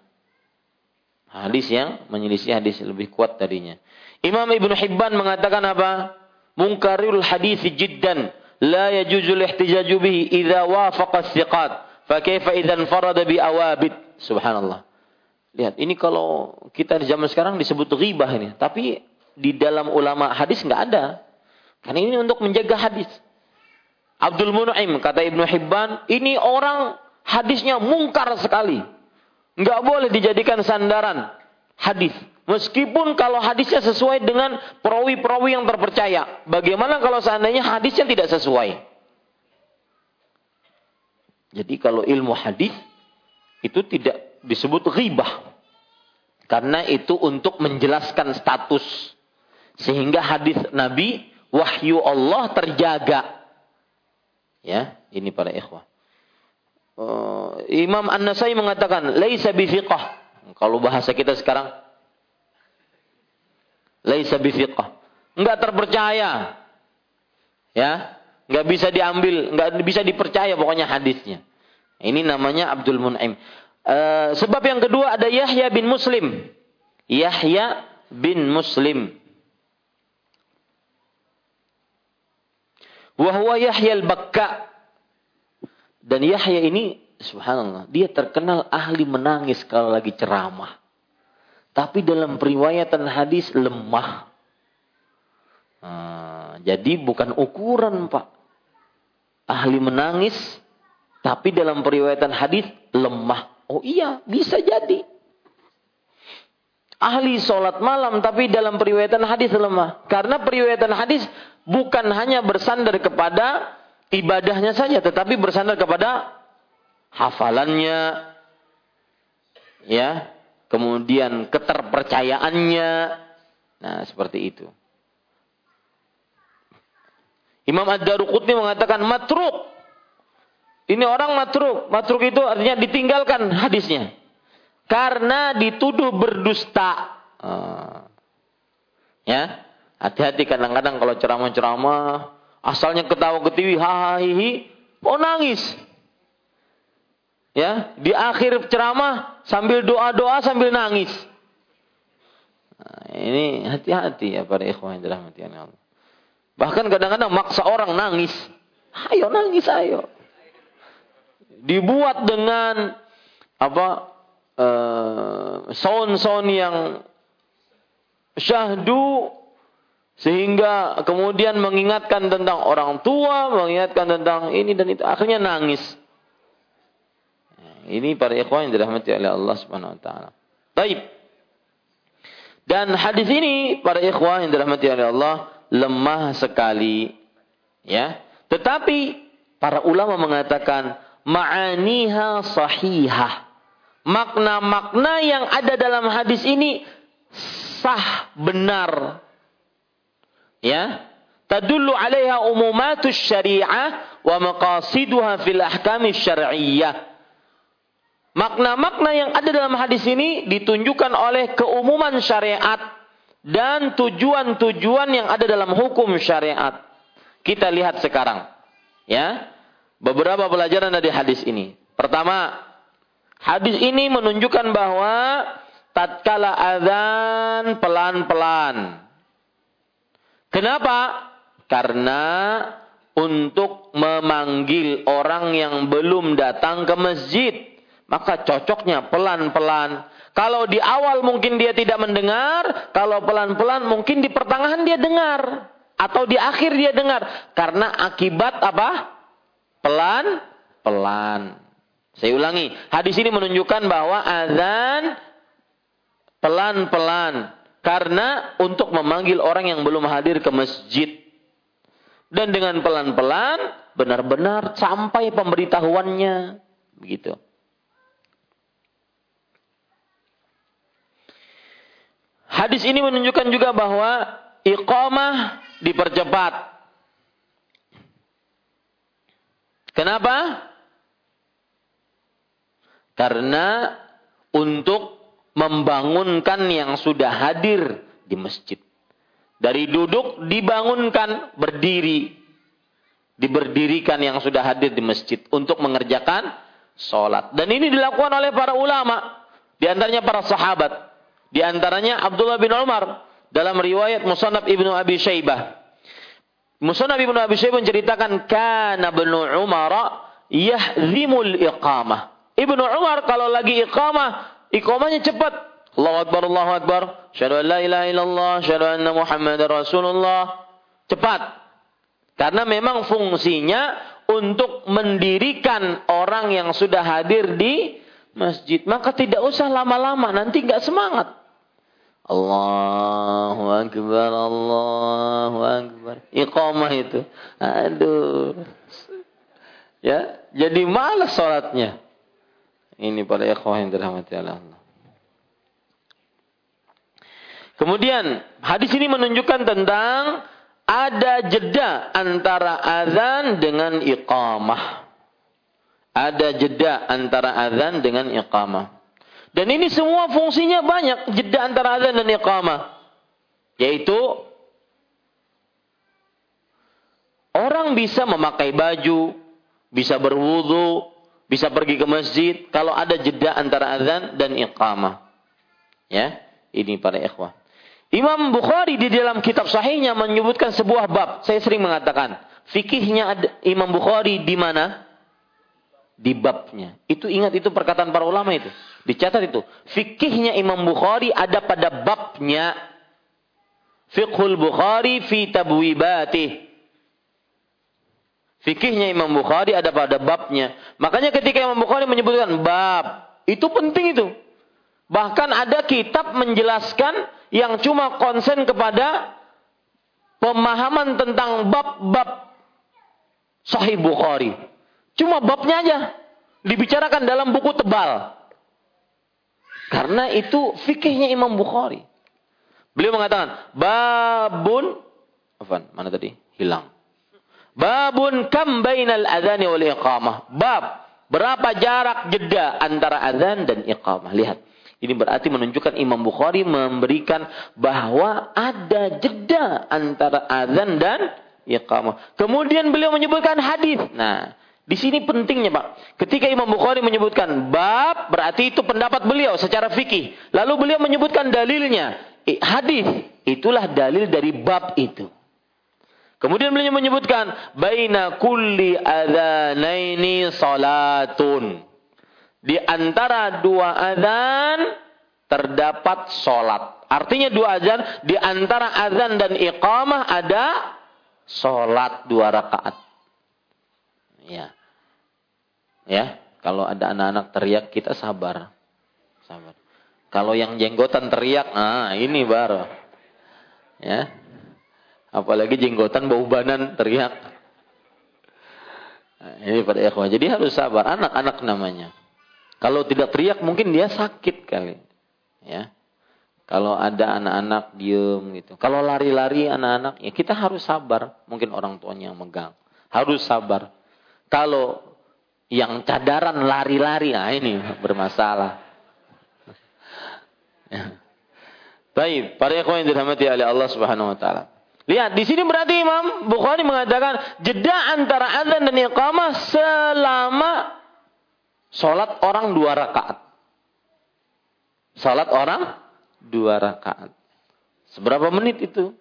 Hadis yang menyelisihi hadis lebih kuat darinya. Imam Ibn Hibban mengatakan apa? Mungkarul hadis jiddan. La yajuzul ihtijaju bihi idha wafaqa thiqat. Fakaifa idhan farada bi awabid. Subhanallah. Lihat, ini kalau kita di zaman sekarang disebut ghibah ini. Tapi di dalam ulama hadis nggak ada. Karena ini untuk menjaga hadis. Abdul Mun'im kata Ibnu Hibban, ini orang hadisnya mungkar sekali. Nggak boleh dijadikan sandaran hadis. Meskipun kalau hadisnya sesuai dengan perawi-perawi yang terpercaya. Bagaimana kalau seandainya hadisnya tidak sesuai? Jadi kalau ilmu hadis itu tidak disebut ghibah. Karena itu untuk menjelaskan status sehingga hadis Nabi, wahyu Allah terjaga. Ya, ini para ikhwah. Uh, Imam An-Nasai mengatakan, laisa bifiqah. Kalau bahasa kita sekarang, laisa bifiqah. Enggak terpercaya. Ya, enggak bisa diambil, enggak bisa dipercaya pokoknya hadisnya. Ini namanya Abdul Mun'im. Uh, sebab yang kedua ada Yahya bin Muslim. Yahya bin Muslim. Wahwa Yahya al-Bakka. Dan Yahya ini, subhanallah, dia terkenal ahli menangis kalau lagi ceramah. Tapi dalam periwayatan hadis lemah. Nah, jadi bukan ukuran pak. Ahli menangis, tapi dalam periwayatan hadis lemah. Oh iya, bisa jadi. Ahli sholat malam, tapi dalam periwayatan hadis lemah. Karena periwayatan hadis bukan hanya bersandar kepada ibadahnya saja, tetapi bersandar kepada hafalannya, ya, kemudian keterpercayaannya, nah seperti itu. Imam Ad-Daruqutni mengatakan matruk. Ini orang matruk. Matruk itu artinya ditinggalkan hadisnya. Karena dituduh berdusta. Uh, ya. Hati-hati kadang-kadang kalau ceramah-ceramah asalnya ketawa ketiwi hahaha oh nangis. Ya, di akhir ceramah sambil doa-doa sambil nangis. Nah, ini hati-hati ya para ikhwan yang dirahmati Allah. Bahkan kadang-kadang maksa orang nangis. Ayo nangis ayo. Dibuat dengan apa uh, sound-sound yang syahdu sehingga kemudian mengingatkan tentang orang tua, mengingatkan tentang ini dan itu. Akhirnya nangis. Ini para ikhwan yang dirahmati oleh Allah Subhanahu wa taala. Baik. Dan hadis ini para ikhwan yang dirahmati oleh Allah lemah sekali. Ya. Tetapi para ulama mengatakan ma'aniha sahihah. Makna-makna yang ada dalam hadis ini sah benar Ya. tadullu 'alaiha umumatus syariah wa maqasiduha fil ahkami syar'iyyah. Makna-makna yang ada dalam hadis ini ditunjukkan oleh keumuman syariat dan tujuan-tujuan yang ada dalam hukum syariat. Kita lihat sekarang. Ya. Beberapa pelajaran dari hadis ini. Pertama, hadis ini menunjukkan bahwa tatkala azan pelan-pelan. Kenapa? Karena untuk memanggil orang yang belum datang ke masjid maka cocoknya pelan-pelan. Kalau di awal mungkin dia tidak mendengar, kalau pelan-pelan mungkin di pertengahan dia dengar. Atau di akhir dia dengar. Karena akibat apa? Pelan-pelan. Saya ulangi, hadis ini menunjukkan bahwa azan pelan-pelan. Karena untuk memanggil orang yang belum hadir ke masjid. Dan dengan pelan-pelan, benar-benar sampai pemberitahuannya. Begitu. Hadis ini menunjukkan juga bahwa iqamah dipercepat. Kenapa? Karena untuk membangunkan yang sudah hadir di masjid. Dari duduk dibangunkan berdiri. Diberdirikan yang sudah hadir di masjid untuk mengerjakan sholat. Dan ini dilakukan oleh para ulama. Di antaranya para sahabat. Di antaranya Abdullah bin Umar dalam riwayat Musannaf Ibnu Abi Syaibah. Musannaf Ibnu Abi Syaibah menceritakan kana bin Umar yahzimul iqamah. Ibnu Umar kalau lagi iqamah, iqamahnya cepat. Allahu Akbar, Allahu Akbar. Syahadu an la ilaha illallah, syahadu anna Muhammadar Rasulullah. Cepat. Karena memang fungsinya untuk mendirikan orang yang sudah hadir di masjid. Maka tidak usah lama-lama, nanti nggak semangat. Allahu Akbar, Allahu Akbar. Iqamah itu. Aduh. Ya, jadi malas sholatnya. Ini para ikhwah yang dirahmati Allah. Kemudian hadis ini menunjukkan tentang ada jeda antara azan dengan iqamah. Ada jeda antara azan dengan iqamah. Dan ini semua fungsinya banyak, jeda antara azan dan iqamah. Yaitu orang bisa memakai baju, bisa berwudu, bisa pergi ke masjid kalau ada jeda antara azan dan iqamah. Ya, ini para ikhwah. Imam Bukhari di dalam kitab sahihnya menyebutkan sebuah bab. Saya sering mengatakan, fikihnya Imam Bukhari di mana? Di babnya. Itu ingat itu perkataan para ulama itu. Dicatat itu. Fikihnya Imam Bukhari ada pada babnya. Fiqhul Bukhari fi tabwibati. Fikihnya Imam Bukhari ada pada babnya. Makanya ketika Imam Bukhari menyebutkan bab. Itu penting itu. Bahkan ada kitab menjelaskan yang cuma konsen kepada pemahaman tentang bab-bab Sahih Bukhari. Cuma babnya aja dibicarakan dalam buku tebal. Karena itu fikihnya Imam Bukhari. Beliau mengatakan, babun, apa? Mana tadi? Hilang. Babun kam bainal adhani wal iqamah. Bab, berapa jarak jeda antara azan dan iqamah. Lihat. Ini berarti menunjukkan Imam Bukhari memberikan bahwa ada jeda antara azan dan iqamah. Kemudian beliau menyebutkan hadis. Nah, di sini pentingnya Pak. Ketika Imam Bukhari menyebutkan bab, berarti itu pendapat beliau secara fikih. Lalu beliau menyebutkan dalilnya. Hadis, itulah dalil dari bab itu. Kemudian beliau menyebutkan baina kulli adzanaini salatun. Di antara dua adzan terdapat salat. Artinya dua adzan di antara adzan dan iqamah ada salat dua rakaat. Ya. Ya, kalau ada anak-anak teriak kita sabar. Sabar. Kalau yang jenggotan teriak, ah ini baru. Ya. Apalagi jenggotan bau banan teriak. Nah, ini pada ikhwah. Jadi harus sabar. Anak-anak namanya. Kalau tidak teriak mungkin dia sakit kali. Ya. Kalau ada anak-anak diem gitu. Kalau lari-lari anak-anak, ya kita harus sabar. Mungkin orang tuanya yang megang. Harus sabar. Kalau yang cadaran lari-lari, nah ini bermasalah. Ya. Baik, para ikhwan yang dirahmati oleh Allah Subhanahu wa taala. Lihat, di sini berarti Imam Bukhari mengatakan jeda antara azan dan iqamah selama sholat orang dua rakaat. Sholat orang dua rakaat. Seberapa menit itu?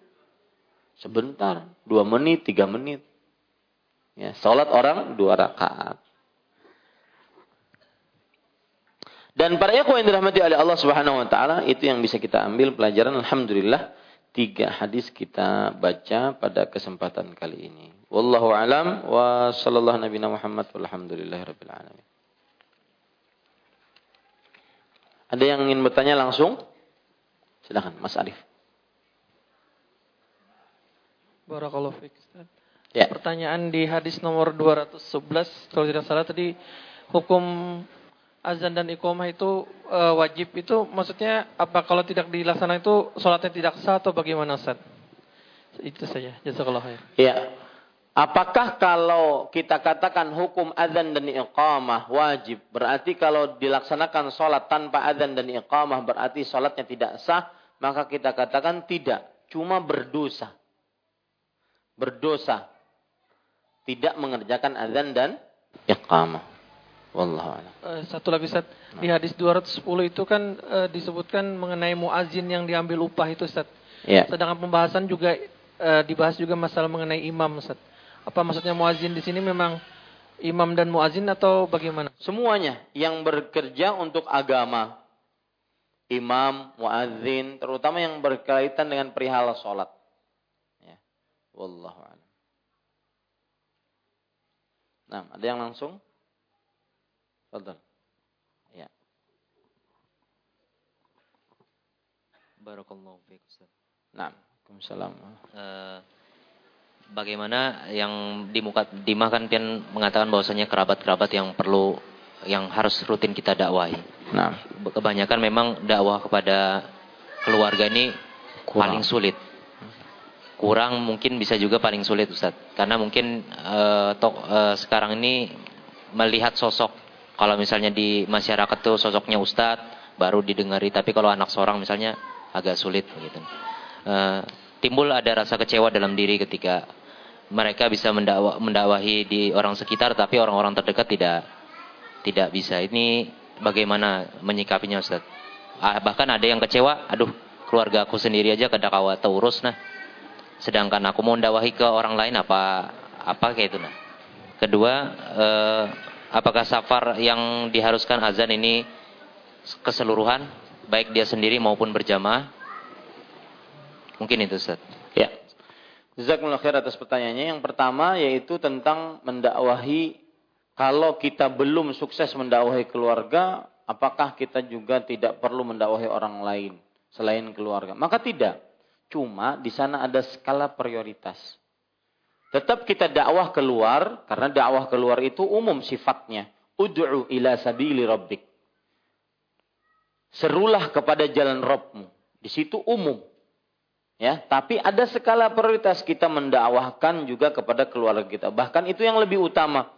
Sebentar, dua menit, tiga menit. Ya, sholat orang dua rakaat. Dan para ikhwan yang dirahmati oleh Allah Subhanahu wa taala, itu yang bisa kita ambil pelajaran alhamdulillah tiga hadis kita baca pada kesempatan kali ini. Wallahu alam wa sallallahu nabi Muhammad walhamdulillahi rabbil alamin. Ada yang ingin bertanya langsung? Silakan Mas Arif. Barakallahu fiik. Ya. Pertanyaan di hadis nomor 211 kalau tidak salah tadi hukum azan dan iqamah itu e, wajib itu maksudnya apa kalau tidak dilaksanakan itu sholatnya tidak sah atau bagaimana Ustaz? Itu saja. Jazakallah khair. Iya. Apakah kalau kita katakan hukum azan dan iqamah wajib, berarti kalau dilaksanakan sholat tanpa azan dan iqamah berarti sholatnya tidak sah, maka kita katakan tidak, cuma berdosa. Berdosa. Tidak mengerjakan azan dan iqamah. Wallahu a'lam. Uh, satu lagi Ustaz, di hadis 210 itu kan uh, disebutkan mengenai muazin yang diambil upah itu Ustaz. Ya. Sedangkan pembahasan juga uh, dibahas juga masalah mengenai imam Ustaz. Apa maksudnya muazin di sini memang imam dan muazin atau bagaimana? Semuanya yang bekerja untuk agama. Imam, muazin, terutama yang berkaitan dengan perihal salat. Ya. Wallahu a'lam. Nah, ada yang langsung? Fadal. Ya. Barakallahu fiik Ustaz. Nah, Waalaikumsalam. Uh, bagaimana yang dimuka, dimakan pian mengatakan bahwasanya kerabat-kerabat yang perlu yang harus rutin kita dakwahi. Nah, kebanyakan memang dakwah kepada keluarga ini Kurang. paling sulit. Kurang mungkin bisa juga paling sulit Ustaz. Karena mungkin uh, tok, uh, sekarang ini melihat sosok kalau misalnya di masyarakat tuh sosoknya ustadz baru didengari, tapi kalau anak seorang misalnya agak sulit gitu. Uh, timbul ada rasa kecewa dalam diri ketika mereka bisa mendakwa, mendakwahi di orang sekitar, tapi orang-orang terdekat tidak tidak bisa. Ini bagaimana menyikapinya Ustaz? Ah, bahkan ada yang kecewa, aduh keluarga aku sendiri aja kada kawa urus nah. Sedangkan aku mau mendakwahi ke orang lain apa apa kayak itu nah. Kedua, eh, apakah safar yang diharuskan azan ini keseluruhan baik dia sendiri maupun berjamaah? Mungkin itu Ustaz. Ya. Jazakumullah khair atas pertanyaannya. Yang pertama yaitu tentang mendakwahi kalau kita belum sukses mendakwahi keluarga apakah kita juga tidak perlu mendakwahi orang lain selain keluarga? Maka tidak. Cuma di sana ada skala prioritas Tetap kita dakwah keluar, karena dakwah keluar itu umum sifatnya. Ud'u ila sabili rabbik. Serulah kepada jalan Rabbmu. Di situ umum. Ya, tapi ada skala prioritas kita mendakwahkan juga kepada keluarga kita. Bahkan itu yang lebih utama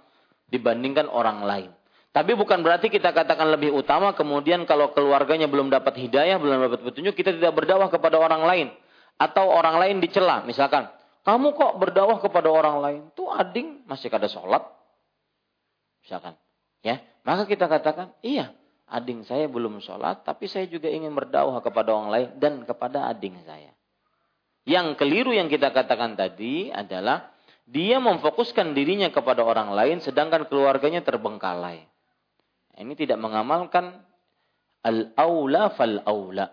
dibandingkan orang lain. Tapi bukan berarti kita katakan lebih utama kemudian kalau keluarganya belum dapat hidayah, belum dapat petunjuk, kita tidak berdakwah kepada orang lain. Atau orang lain dicela, misalkan. Kamu kok berdakwah kepada orang lain? Tuh ading masih kada sholat. Misalkan. Ya, maka kita katakan, iya, ading saya belum sholat, tapi saya juga ingin berdakwah kepada orang lain dan kepada ading saya. Yang keliru yang kita katakan tadi adalah dia memfokuskan dirinya kepada orang lain sedangkan keluarganya terbengkalai. Ini tidak mengamalkan al-aula fal-aula.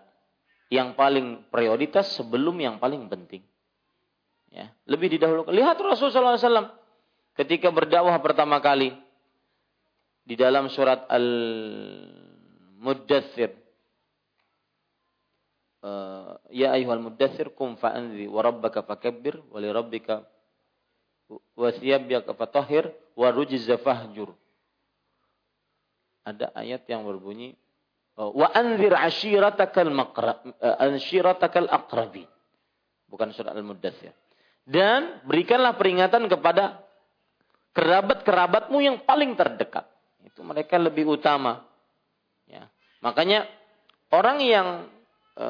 Yang paling prioritas sebelum yang paling penting. Ya, lebih didahulukan. Lihat Rasulullah SAW ketika berdakwah pertama kali di dalam surat Al-Muddathir. Uh, ya ayuhal muddathir kum fa'anzi wa rabbaka fakabbir wa li rabbika wa wa fahjur. Ada ayat yang berbunyi wa anzir ashiratakal maqrab ashiratakal aqrabin. Bukan surat Al-Muddatsir. Dan berikanlah peringatan kepada kerabat-kerabatmu yang paling terdekat. Itu mereka lebih utama. Ya. Makanya orang yang e,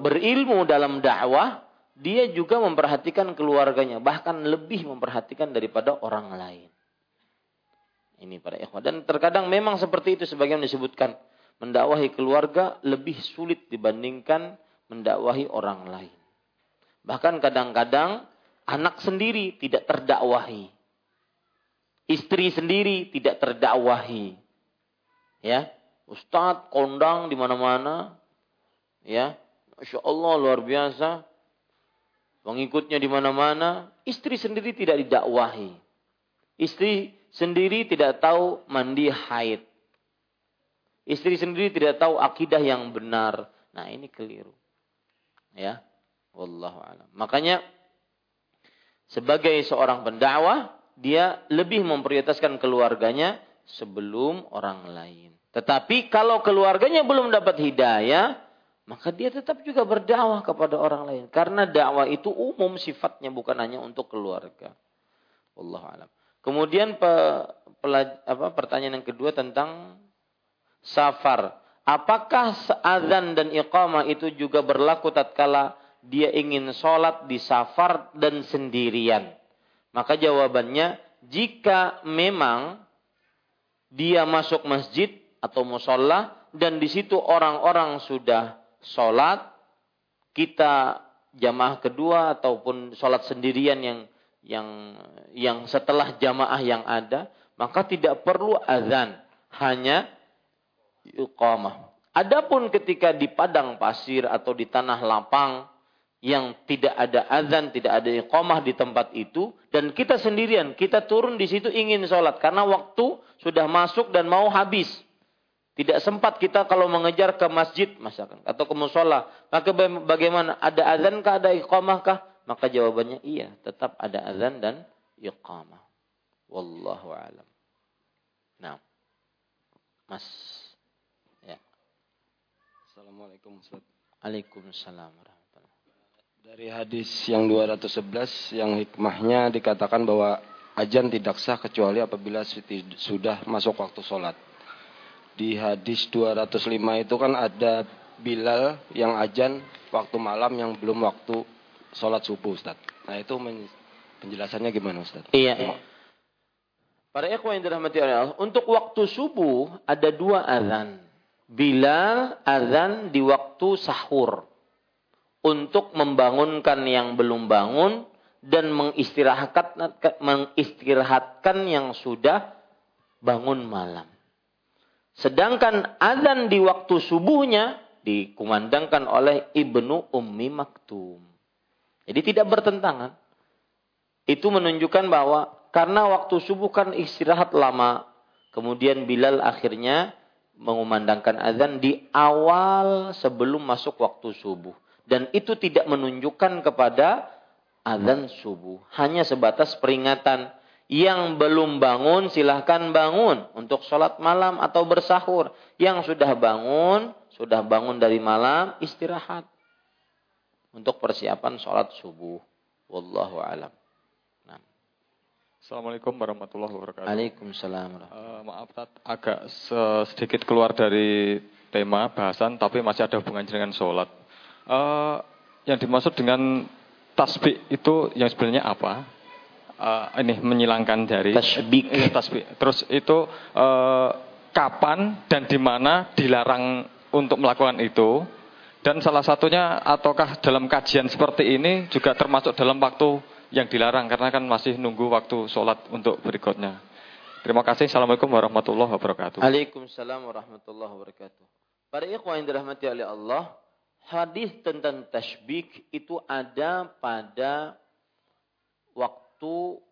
berilmu dalam dakwah, dia juga memperhatikan keluarganya, bahkan lebih memperhatikan daripada orang lain. Ini para ikhwah. Dan terkadang memang seperti itu sebagian disebutkan. Mendakwahi keluarga lebih sulit dibandingkan mendakwahi orang lain. Bahkan kadang-kadang anak sendiri tidak terdakwahi. Istri sendiri tidak terdakwahi. Ya, Ustadz kondang di mana-mana. Ya, Masya Allah luar biasa. Pengikutnya di mana-mana. Istri sendiri tidak didakwahi. Istri sendiri tidak tahu mandi haid. Istri sendiri tidak tahu akidah yang benar. Nah ini keliru. Ya, Wallahu alam. Makanya sebagai seorang pendakwah dia lebih memprioritaskan keluarganya sebelum orang lain. Tetapi kalau keluarganya belum dapat hidayah, maka dia tetap juga berdakwah kepada orang lain. Karena dakwah itu umum sifatnya bukan hanya untuk keluarga. Allah alam. Kemudian pe, pelaj, apa, pertanyaan yang kedua tentang safar. Apakah azan dan iqamah itu juga berlaku tatkala dia ingin sholat di safar dan sendirian? Maka jawabannya, jika memang dia masuk masjid atau musola dan di situ orang-orang sudah sholat, kita jamaah kedua ataupun sholat sendirian yang yang yang setelah jamaah yang ada, maka tidak perlu azan, hanya iqamah. Adapun ketika di padang pasir atau di tanah lapang, yang tidak ada azan, tidak ada iqamah di tempat itu dan kita sendirian, kita turun di situ ingin sholat karena waktu sudah masuk dan mau habis. Tidak sempat kita kalau mengejar ke masjid masakan atau ke musola. Maka bagaimana? Ada azan kah? Ada iqamah kah? Maka jawabannya iya, tetap ada azan dan iqamah. Wallahu alam. Nah. Mas. Ya. Assalamualaikum Ustaz. Waalaikumsalam dari hadis yang 211 yang hikmahnya dikatakan bahwa ajan tidak sah kecuali apabila sudah masuk waktu sholat. Di hadis 205 itu kan ada Bilal yang ajan waktu malam yang belum waktu sholat subuh Ustaz. Nah itu penjelasannya gimana Ustaz? Iya. iya. Para ikhwan yang dirahmati Allah, untuk waktu subuh ada dua azan. Bilal azan di waktu sahur untuk membangunkan yang belum bangun dan mengistirahatkan mengistirahatkan yang sudah bangun malam. Sedangkan azan di waktu subuhnya dikumandangkan oleh Ibnu Ummi Maktum. Jadi tidak bertentangan. Itu menunjukkan bahwa karena waktu subuh kan istirahat lama, kemudian Bilal akhirnya mengumandangkan azan di awal sebelum masuk waktu subuh. Dan itu tidak menunjukkan kepada azan subuh. Hanya sebatas peringatan. Yang belum bangun silahkan bangun untuk sholat malam atau bersahur. Yang sudah bangun, sudah bangun dari malam, istirahat. Untuk persiapan sholat subuh. Wallahu alam. Nah. Assalamualaikum warahmatullahi wabarakatuh. Waalaikumsalam. Uh, maaf, Tat, agak sedikit keluar dari tema bahasan, tapi masih ada hubungan dengan sholat. Uh, yang dimaksud dengan tasbih itu yang sebenarnya apa? Uh, ini menyilangkan dari tasbih. Eh, tasbih. Terus itu uh, kapan dan di mana dilarang untuk melakukan itu? Dan salah satunya ataukah dalam kajian seperti ini juga termasuk dalam waktu yang dilarang karena kan masih nunggu waktu sholat untuk berikutnya. Terima kasih. Assalamualaikum warahmatullahi wabarakatuh. Waalaikumsalam warahmatullahi wabarakatuh. Para ikhwan yang dirahmati oleh Allah, hadis tentang tasbih itu ada pada waktu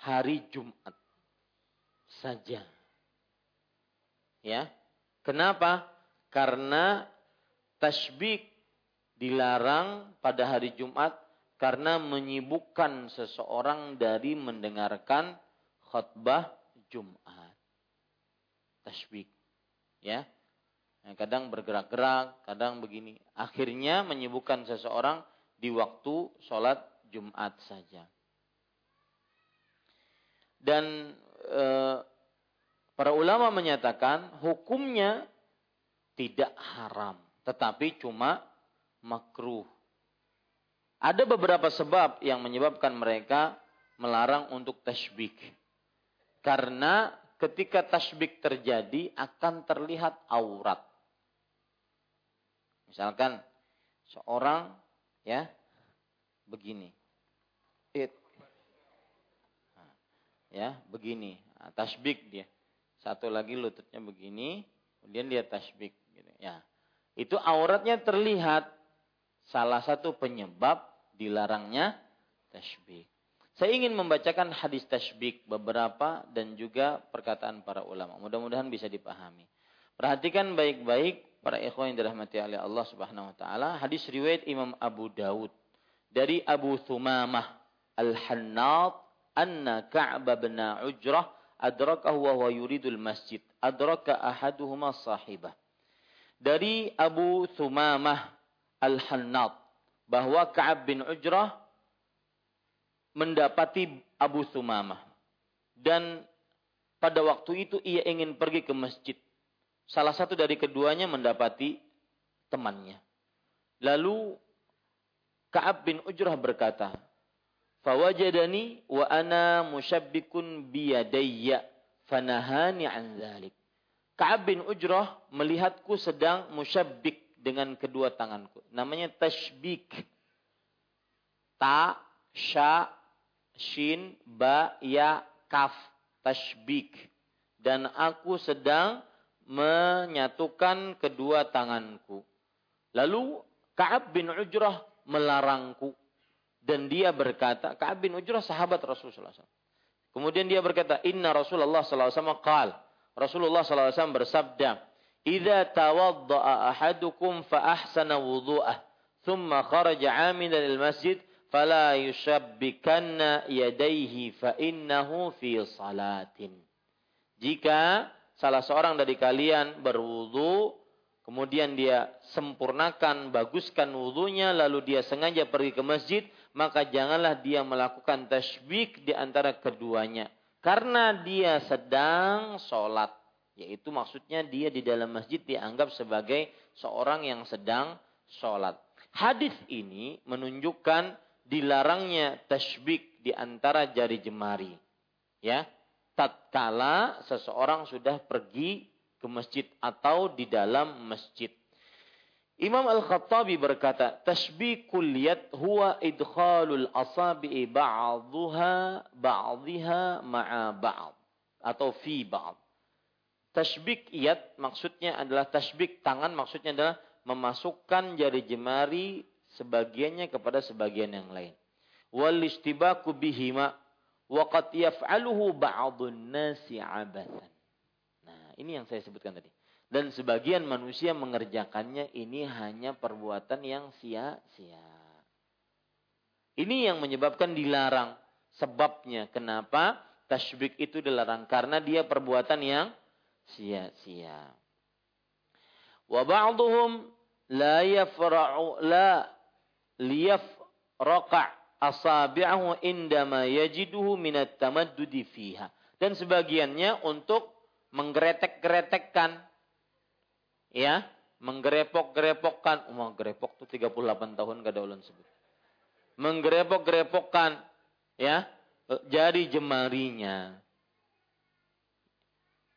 hari Jumat saja. Ya. Kenapa? Karena tasbih dilarang pada hari Jumat karena menyibukkan seseorang dari mendengarkan khutbah Jumat. Tasbih. Ya. Kadang bergerak-gerak, kadang begini. Akhirnya menyibukkan seseorang di waktu sholat Jumat saja. Dan e, para ulama menyatakan hukumnya tidak haram, tetapi cuma makruh. Ada beberapa sebab yang menyebabkan mereka melarang untuk tasbik. Karena ketika tasbik terjadi akan terlihat aurat. Misalkan seorang ya begini. It. Ya, begini. Nah, tasbik dia. Satu lagi lututnya begini, kemudian dia tasbik gitu. Ya. Itu auratnya terlihat salah satu penyebab dilarangnya tasbik. Saya ingin membacakan hadis tasbik beberapa dan juga perkataan para ulama. Mudah-mudahan bisa dipahami. Perhatikan baik-baik para ikhwan yang dirahmati oleh Allah Subhanahu wa taala. Hadis riwayat Imam Abu Daud dari Abu Thumamah Al-Hannat anna Ka'b bin Ujrah adrakahu wa huwa yuridul masjid. Adraka ahaduhuma sahibah. Dari Abu Thumamah Al-Hannat bahwa Ka'ab bin Ujrah mendapati Abu Thumamah. Dan pada waktu itu ia ingin pergi ke masjid. Salah satu dari keduanya mendapati temannya. Lalu Ka'ab bin Ujrah berkata, Fawajadani wa ana musyabbikun biyadayya fanahani an dhalik. Ka'ab bin Ujrah melihatku sedang musyabbik dengan kedua tanganku. Namanya tashbik. Ta, sya, shin, ba, ya, kaf. Tashbik. Dan aku sedang menyatukan kedua tanganku. Lalu Ka'ab bin Ujrah melarangku. Dan dia berkata, Ka'ab bin Ujrah sahabat Rasulullah SAW. Kemudian dia berkata, Inna Rasulullah SAW qal. Rasulullah SAW bersabda, Iza tawadda'a ahadukum fa'ahsana wudu'ah. Thumma kharaja amina lil masjid. Fala yushabbikanna yadaihi fa'innahu fi salatin. Jika salah seorang dari kalian berwudu kemudian dia sempurnakan baguskan wudunya lalu dia sengaja pergi ke masjid maka janganlah dia melakukan tasbik di antara keduanya karena dia sedang sholat yaitu maksudnya dia di dalam masjid dianggap sebagai seorang yang sedang sholat. Hadis ini menunjukkan dilarangnya tasbik di antara jari jemari. Ya, tatkala seseorang sudah pergi ke masjid atau di dalam masjid. Imam Al-Khattabi berkata, tasbikul yad huwa idkhalul asabi'i ba'dhuha ba'dhiha ma'a ba'd atau fi ba'd. Tasbik iyat maksudnya adalah tasbik tangan maksudnya adalah memasukkan jari jemari sebagiannya kepada sebagian yang lain. Wal istibaku bihima wa qad yaf'aluhu ba'dun nasi abathan. Nah, ini yang saya sebutkan tadi. Dan sebagian manusia mengerjakannya ini hanya perbuatan yang sia-sia. Ini yang menyebabkan dilarang. Sebabnya kenapa tasbik itu dilarang? Karena dia perbuatan yang sia-sia. Wa ba'dhum la yafra'u la liyafraqa asabi'ahu indama yajiduhu minat tamaddudi fiha. Dan sebagiannya untuk menggeretek-geretekkan ya, menggerepok-gerepokkan, oh, gerepok tuh 38 tahun gak ada ulan sebut. Menggerepok-gerepokkan ya, jari jemarinya.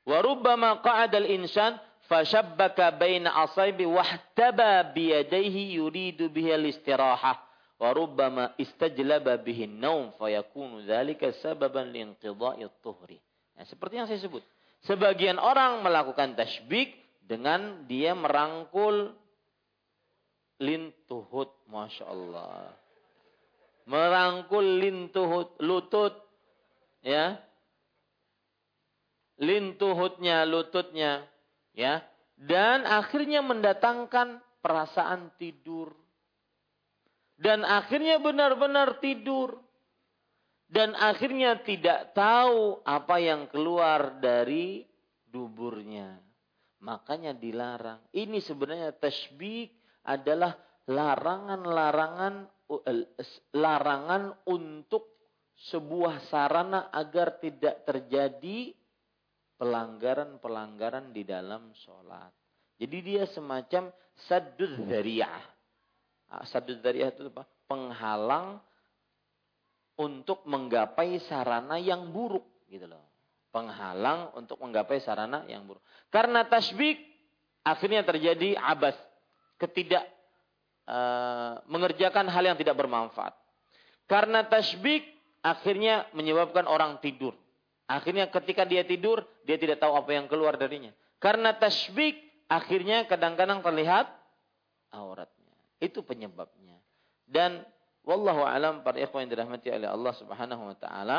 Warubbama qa'adal insan fashabbaka baina asaibi wahtaba biyadaihi yuridu bihi al-istirahah. Warubbama istajlaba bihi naum fayakunu dhalika sababan liinqidha'i tuhri. Nah, seperti yang saya sebut. Sebagian orang melakukan tasbik dengan dia merangkul lintuhut. Masya Allah. Merangkul lintuhut, lutut. Ya, lintuhutnya, lututnya, ya. Dan akhirnya mendatangkan perasaan tidur. Dan akhirnya benar-benar tidur. Dan akhirnya tidak tahu apa yang keluar dari duburnya. Makanya dilarang. Ini sebenarnya tasbih adalah larangan-larangan larangan untuk sebuah sarana agar tidak terjadi pelanggaran-pelanggaran di dalam sholat. Jadi dia semacam sadud dzariyah. Ah, sadud dzariyah itu apa? Penghalang untuk menggapai sarana yang buruk gitu loh. Penghalang untuk menggapai sarana yang buruk. Karena tasbih akhirnya terjadi abas, ketidak uh, mengerjakan hal yang tidak bermanfaat. Karena tasbih akhirnya menyebabkan orang tidur. Akhirnya ketika dia tidur, dia tidak tahu apa yang keluar darinya. Karena tasbih, akhirnya kadang-kadang terlihat auratnya. Itu penyebabnya. Dan wallahu alam para ikhwan yang dirahmati oleh Allah Subhanahu wa taala,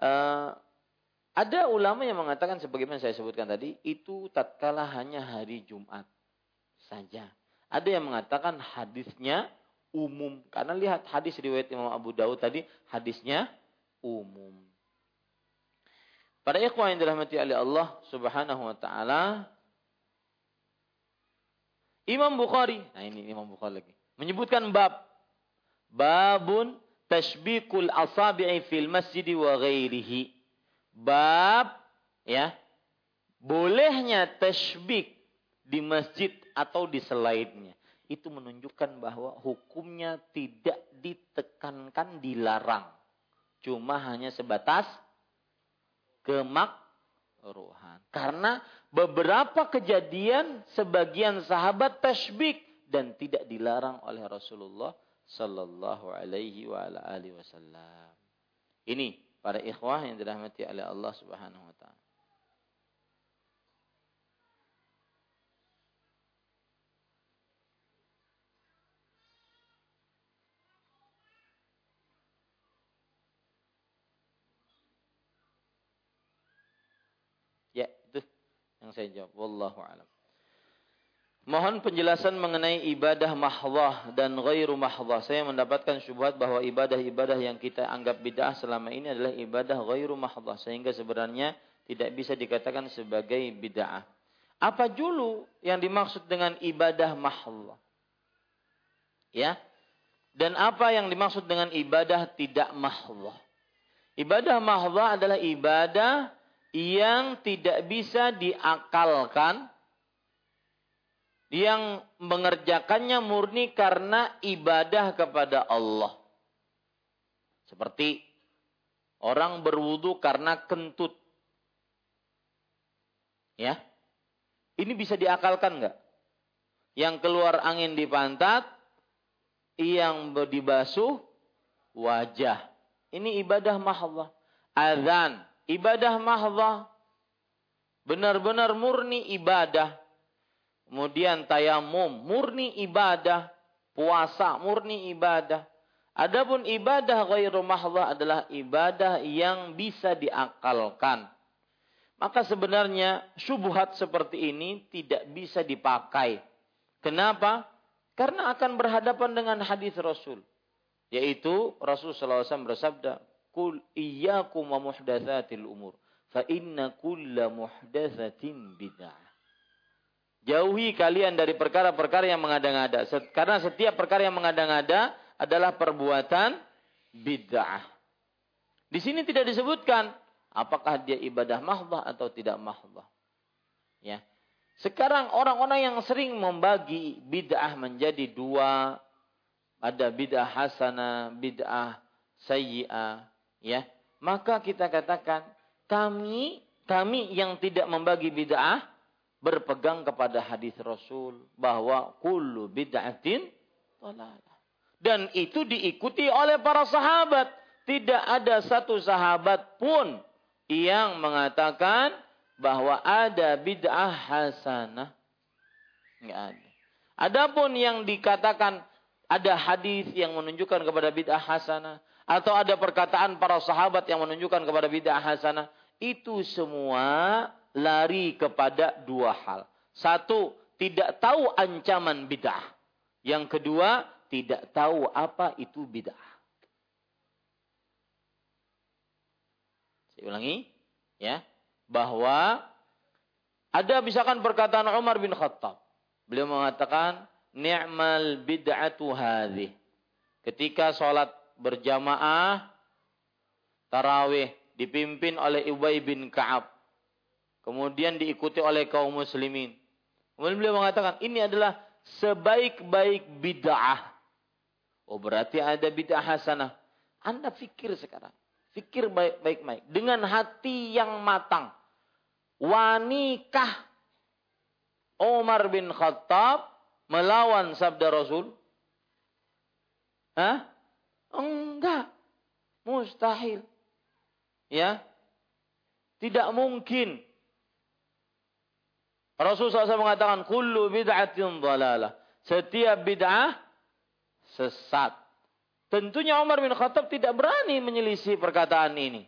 uh, ada ulama yang mengatakan sebagaimana saya sebutkan tadi, itu tatkala hanya hari Jumat saja. Ada yang mengatakan hadisnya umum. Karena lihat hadis riwayat Imam Abu Dawud tadi, hadisnya umum. Para ikhwan yang dirahmati oleh Allah Subhanahu wa taala Imam Bukhari, nah ini Imam Bukhari lagi, menyebutkan bab babun tashbikul asabi'i fil masjid wa ghairihi. Bab ya, bolehnya tashbik di masjid atau di selainnya. Itu menunjukkan bahwa hukumnya tidak ditekankan dilarang. Cuma hanya sebatas kemakruhan. Karena beberapa kejadian sebagian sahabat tasbik dan tidak dilarang oleh Rasulullah sallallahu alaihi wasallam. Ini para ikhwah yang dirahmati oleh Allah Subhanahu wa taala. Yang saya jawab. Wallahu alam. Mohon penjelasan mengenai ibadah mahwah dan ghairu mahwah. Saya mendapatkan syubhat bahwa ibadah-ibadah yang kita anggap bid'ah selama ini adalah ibadah ghairu mahwah. Sehingga sebenarnya tidak bisa dikatakan sebagai bid'ah. Apa dulu yang dimaksud dengan ibadah mahwah? Ya. Dan apa yang dimaksud dengan ibadah tidak mahwah? Ibadah mahwah adalah ibadah yang tidak bisa diakalkan, yang mengerjakannya murni karena ibadah kepada Allah. Seperti orang berwudu karena kentut. Ya. Ini bisa diakalkan nggak? Yang keluar angin di pantat, yang dibasuh wajah. Ini ibadah mahallah. Azan ibadah mahdhah. Benar-benar murni ibadah. Kemudian tayamum, murni ibadah. Puasa, murni ibadah. Adapun ibadah ghairu mahdhah adalah ibadah yang bisa diakalkan. Maka sebenarnya syubhat seperti ini tidak bisa dipakai. Kenapa? Karena akan berhadapan dengan hadis Rasul. Yaitu Rasul SAW bersabda, Kul iyyakum wa muhdatsatil umur. Fa inna kulla muhdatsatin bid'ah. Jauhi kalian dari perkara-perkara yang mengada-ngada. Karena setiap perkara yang mengada-ngada adalah perbuatan bid'ah. Di sini tidak disebutkan apakah dia ibadah mahdah atau tidak mahdah. Ya. Sekarang orang-orang yang sering membagi bid'ah menjadi dua, ada bid'ah hasanah, bid'ah sayyi'ah, ya maka kita katakan kami kami yang tidak membagi bid'ah berpegang kepada hadis Rasul bahwa kullu bid'atin Dan itu diikuti oleh para sahabat. Tidak ada satu sahabat pun yang mengatakan bahwa ada bid'ah hasanah. Enggak ada. Adapun yang dikatakan ada hadis yang menunjukkan kepada bid'ah hasanah, atau ada perkataan para sahabat yang menunjukkan kepada bid'ah hasanah, itu semua lari kepada dua hal. Satu, tidak tahu ancaman bid'ah. Yang kedua, tidak tahu apa itu bid'ah. Saya ulangi, ya, bahwa Ada misalkan perkataan Umar bin Khattab. Beliau mengatakan, Ni'mal bid'atu hadhi. Ketika sholat berjamaah, tarawih dipimpin oleh Ubay bin Ka'ab. Kemudian diikuti oleh kaum muslimin. Kemudian beliau mengatakan, ini adalah sebaik-baik bid'ah. Oh berarti ada bid'ah hasanah. Anda fikir sekarang. Fikir baik-baik. Dengan hati yang matang. Wanikah Umar bin Khattab melawan sabda Rasul? Hah? Enggak. Mustahil. Ya. Tidak mungkin. Rasul SAW mengatakan, Kullu bid'atin dalalah. Setiap bid'ah sesat. Tentunya Umar bin Khattab tidak berani menyelisih perkataan ini.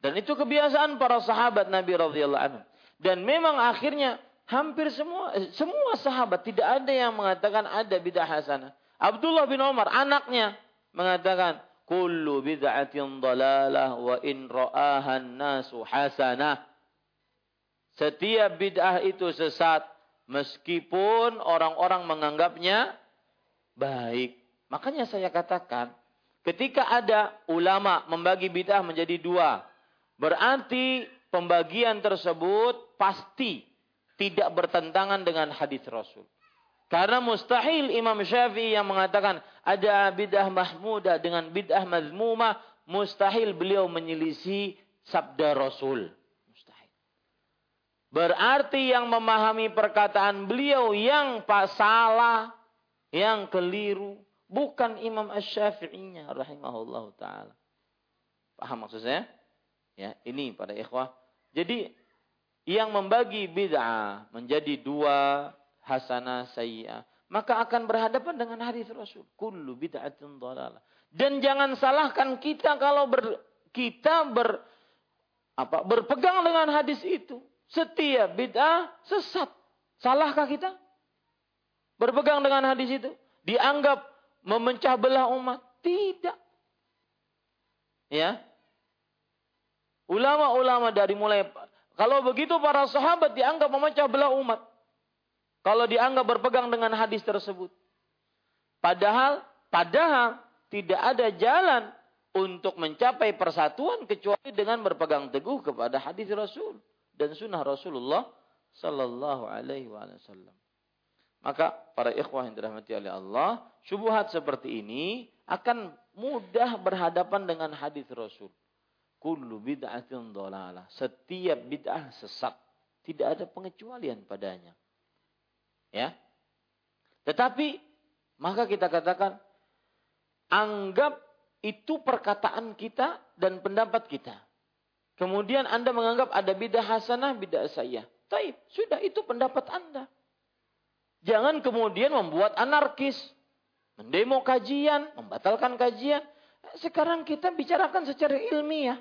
Dan itu kebiasaan para sahabat Nabi radhiyallahu anhu. Dan memang akhirnya hampir semua semua sahabat tidak ada yang mengatakan ada bid'ah hasanah. Abdullah bin Umar anaknya mengatakan kullu bid'atin dalalah wa in ra'ahan nasu hasanah. Setiap bid'ah itu sesat meskipun orang-orang menganggapnya baik. Makanya saya katakan ketika ada ulama membagi bid'ah menjadi dua, Berarti pembagian tersebut pasti tidak bertentangan dengan hadis Rasul. Karena mustahil Imam Syafi'i yang mengatakan ada bid'ah mahmudah dengan bid'ah mazmumah, mustahil beliau menyelisi sabda Rasul. Mustahil. Berarti yang memahami perkataan beliau yang salah, yang keliru, bukan Imam Asy-Syafi'inya rahimahullah taala. Paham maksudnya? Ya, ini pada ikhwah. Jadi yang membagi bid'ah menjadi dua hasanah sayyi'ah, maka akan berhadapan dengan hadis Rasul. Kullu bid'atin dhalalah. Dan jangan salahkan kita kalau ber, kita ber apa berpegang dengan hadis itu. Setiap bid'ah sesat. Salahkah kita? Berpegang dengan hadis itu? Dianggap memecah belah umat? Tidak. Ya, Ulama-ulama dari mulai kalau begitu para sahabat dianggap memecah belah umat. Kalau dianggap berpegang dengan hadis tersebut. Padahal padahal tidak ada jalan untuk mencapai persatuan kecuali dengan berpegang teguh kepada hadis Rasul dan sunnah Rasulullah sallallahu alaihi wasallam. Maka para ikhwah yang dirahmati oleh Allah, syubhat seperti ini akan mudah berhadapan dengan hadis Rasul kullu bid'atin dhalalah. Setiap bid'ah sesat. Tidak ada pengecualian padanya. Ya. Tetapi maka kita katakan anggap itu perkataan kita dan pendapat kita. Kemudian Anda menganggap ada bidah hasanah, bidah saya. Taib, sudah itu pendapat Anda. Jangan kemudian membuat anarkis, mendemo kajian, membatalkan kajian. Sekarang kita bicarakan secara ilmiah.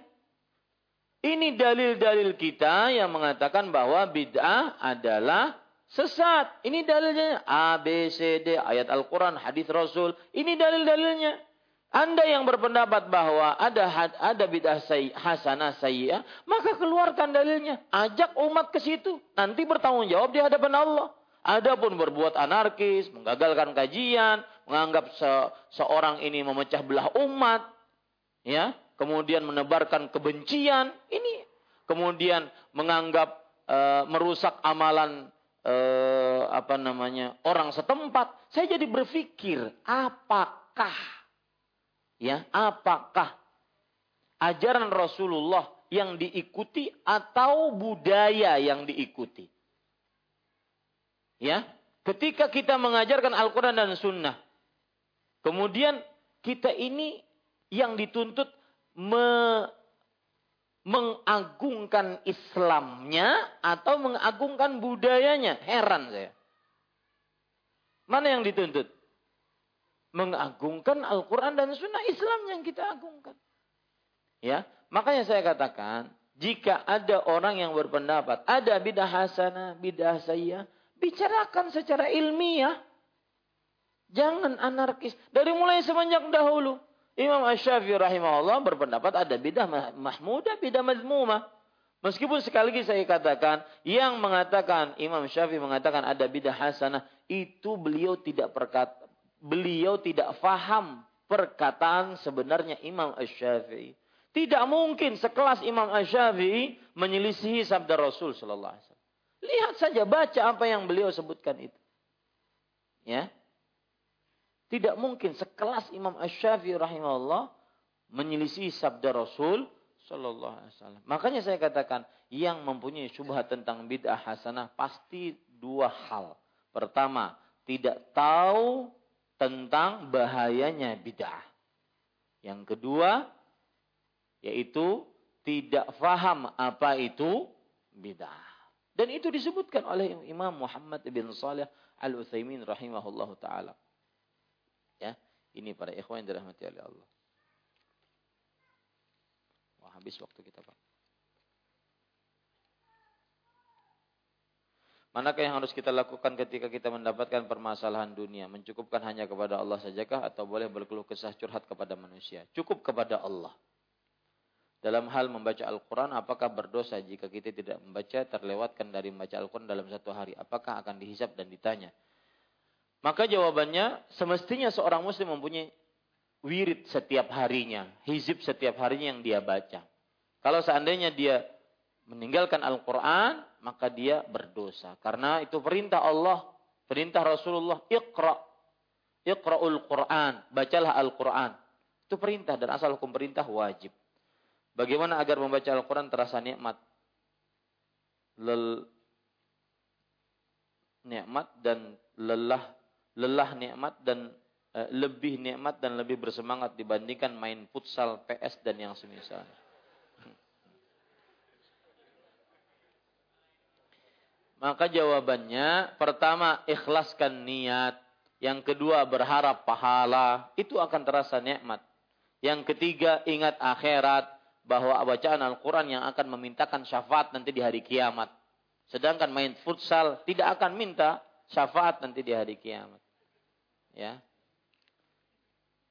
Ini dalil-dalil kita yang mengatakan bahwa bid'ah adalah sesat. Ini dalilnya A, B, C, D, ayat Al-Quran, hadis Rasul. Ini dalil-dalilnya. Anda yang berpendapat bahwa ada ada bid'ah say, hasanah sayyah, maka keluarkan dalilnya. Ajak umat ke situ. Nanti bertanggung jawab di hadapan Allah. Adapun berbuat anarkis, menggagalkan kajian, menganggap se, seorang ini memecah belah umat, ya, kemudian menebarkan kebencian, ini kemudian menganggap e, merusak amalan e, apa namanya orang setempat. Saya jadi berpikir, apakah ya, apakah ajaran Rasulullah yang diikuti atau budaya yang diikuti? Ya, ketika kita mengajarkan Al-Quran dan Sunnah, kemudian kita ini yang dituntut me, mengagungkan Islamnya atau mengagungkan budayanya. Heran saya. Mana yang dituntut? Mengagungkan Al-Quran dan Sunnah Islam yang kita agungkan. Ya, makanya saya katakan, jika ada orang yang berpendapat, ada bidah hasanah, bidah saya, bicarakan secara ilmiah. Jangan anarkis. Dari mulai semenjak dahulu. Imam Ash-Syafi'i rahimahullah berpendapat ada bidah mahmudah, bidah mazmumah. Meskipun sekali lagi saya katakan, yang mengatakan Imam Syafi'i mengatakan ada bidah hasanah, itu beliau tidak perkata, beliau tidak faham perkataan sebenarnya Imam Syafi'i. Tidak mungkin sekelas Imam Syafi'i menyelisihi sabda Rasul sallallahu. Lihat saja baca apa yang beliau sebutkan itu. Ya. Tidak mungkin sekelas Imam Syafi'i rahimahullah menyelisihi sabda Rasul Sallallahu Alaihi Wasallam. Makanya saya katakan yang mempunyai syubhat tentang bid'ah hasanah pasti dua hal. Pertama, tidak tahu tentang bahayanya bid'ah. Yang kedua, yaitu tidak faham apa itu bid'ah. Dan itu disebutkan oleh Imam Muhammad bin Salih Al-Utsaimin rahimahullah taala. Ini para ikhwan yang dirahmati oleh Allah habis waktu kita Pak. Manakah yang harus kita lakukan ketika kita mendapatkan permasalahan dunia? Mencukupkan hanya kepada Allah sajakah atau boleh berkeluh kesah curhat kepada manusia? Cukup kepada Allah. Dalam hal membaca Al-Quran, apakah berdosa jika kita tidak membaca, terlewatkan dari membaca Al-Quran dalam satu hari? Apakah akan dihisap dan ditanya? Maka jawabannya, semestinya seorang muslim mempunyai wirid setiap harinya, hizib setiap harinya yang dia baca. Kalau seandainya dia meninggalkan Al-Quran, maka dia berdosa. Karena itu perintah Allah, perintah Rasulullah, iqra. Iqra'ul Quran, bacalah Al-Quran. Itu perintah dan asal hukum perintah wajib. Bagaimana agar membaca Al-Quran terasa nikmat? Lel, nikmat dan lelah, lelah nikmat dan Eh, lebih nikmat dan lebih bersemangat dibandingkan main futsal, PS dan yang semisal. Maka jawabannya pertama ikhlaskan niat, yang kedua berharap pahala, itu akan terasa nikmat. Yang ketiga ingat akhirat bahwa bacaan Al-Qur'an yang akan memintakan syafaat nanti di hari kiamat. Sedangkan main futsal tidak akan minta syafaat nanti di hari kiamat. Ya.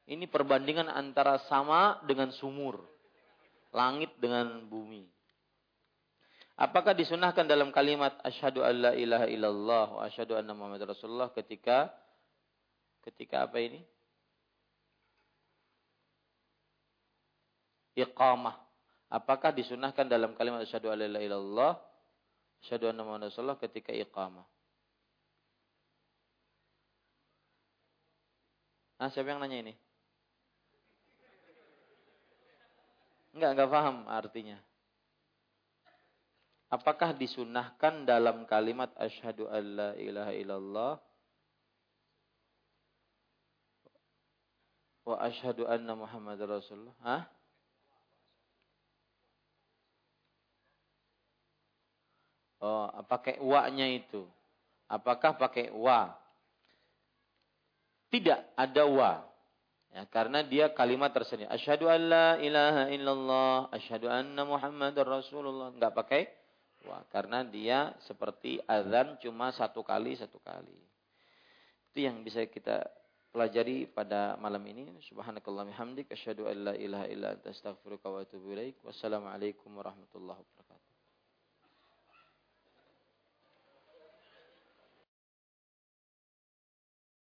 Ini perbandingan antara sama dengan sumur. Langit dengan bumi. Apakah disunahkan dalam kalimat asyhadu alla ilaha illallah wa asyhadu anna muhammad rasulullah ketika ketika apa ini? Iqamah. Apakah disunahkan dalam kalimat asyhadu alla ilaha illallah asyhadu anna muhammad rasulullah ketika iqamah? Nah, siapa yang nanya ini? Enggak, enggak paham artinya. Apakah disunahkan dalam kalimat asyhadu alla ilaha illallah wa asyhadu anna Muhammad Rasulullah? Hah? Oh, pakai wa-nya itu. Apakah pakai wa? Tidak, ada wa. Ya, karena dia kalimat tersendiri. Asyhadu an la ilaha illallah, asyhadu anna Muhammadar Rasulullah. Enggak pakai wah karena dia seperti azan cuma satu kali satu kali. Itu yang bisa kita pelajari pada malam ini. Subhanakallah hamdik asyhadu an la ilaha illa anta astaghfiruka wa atubu ilaik. Wassalamualaikum warahmatullahi wabarakatuh.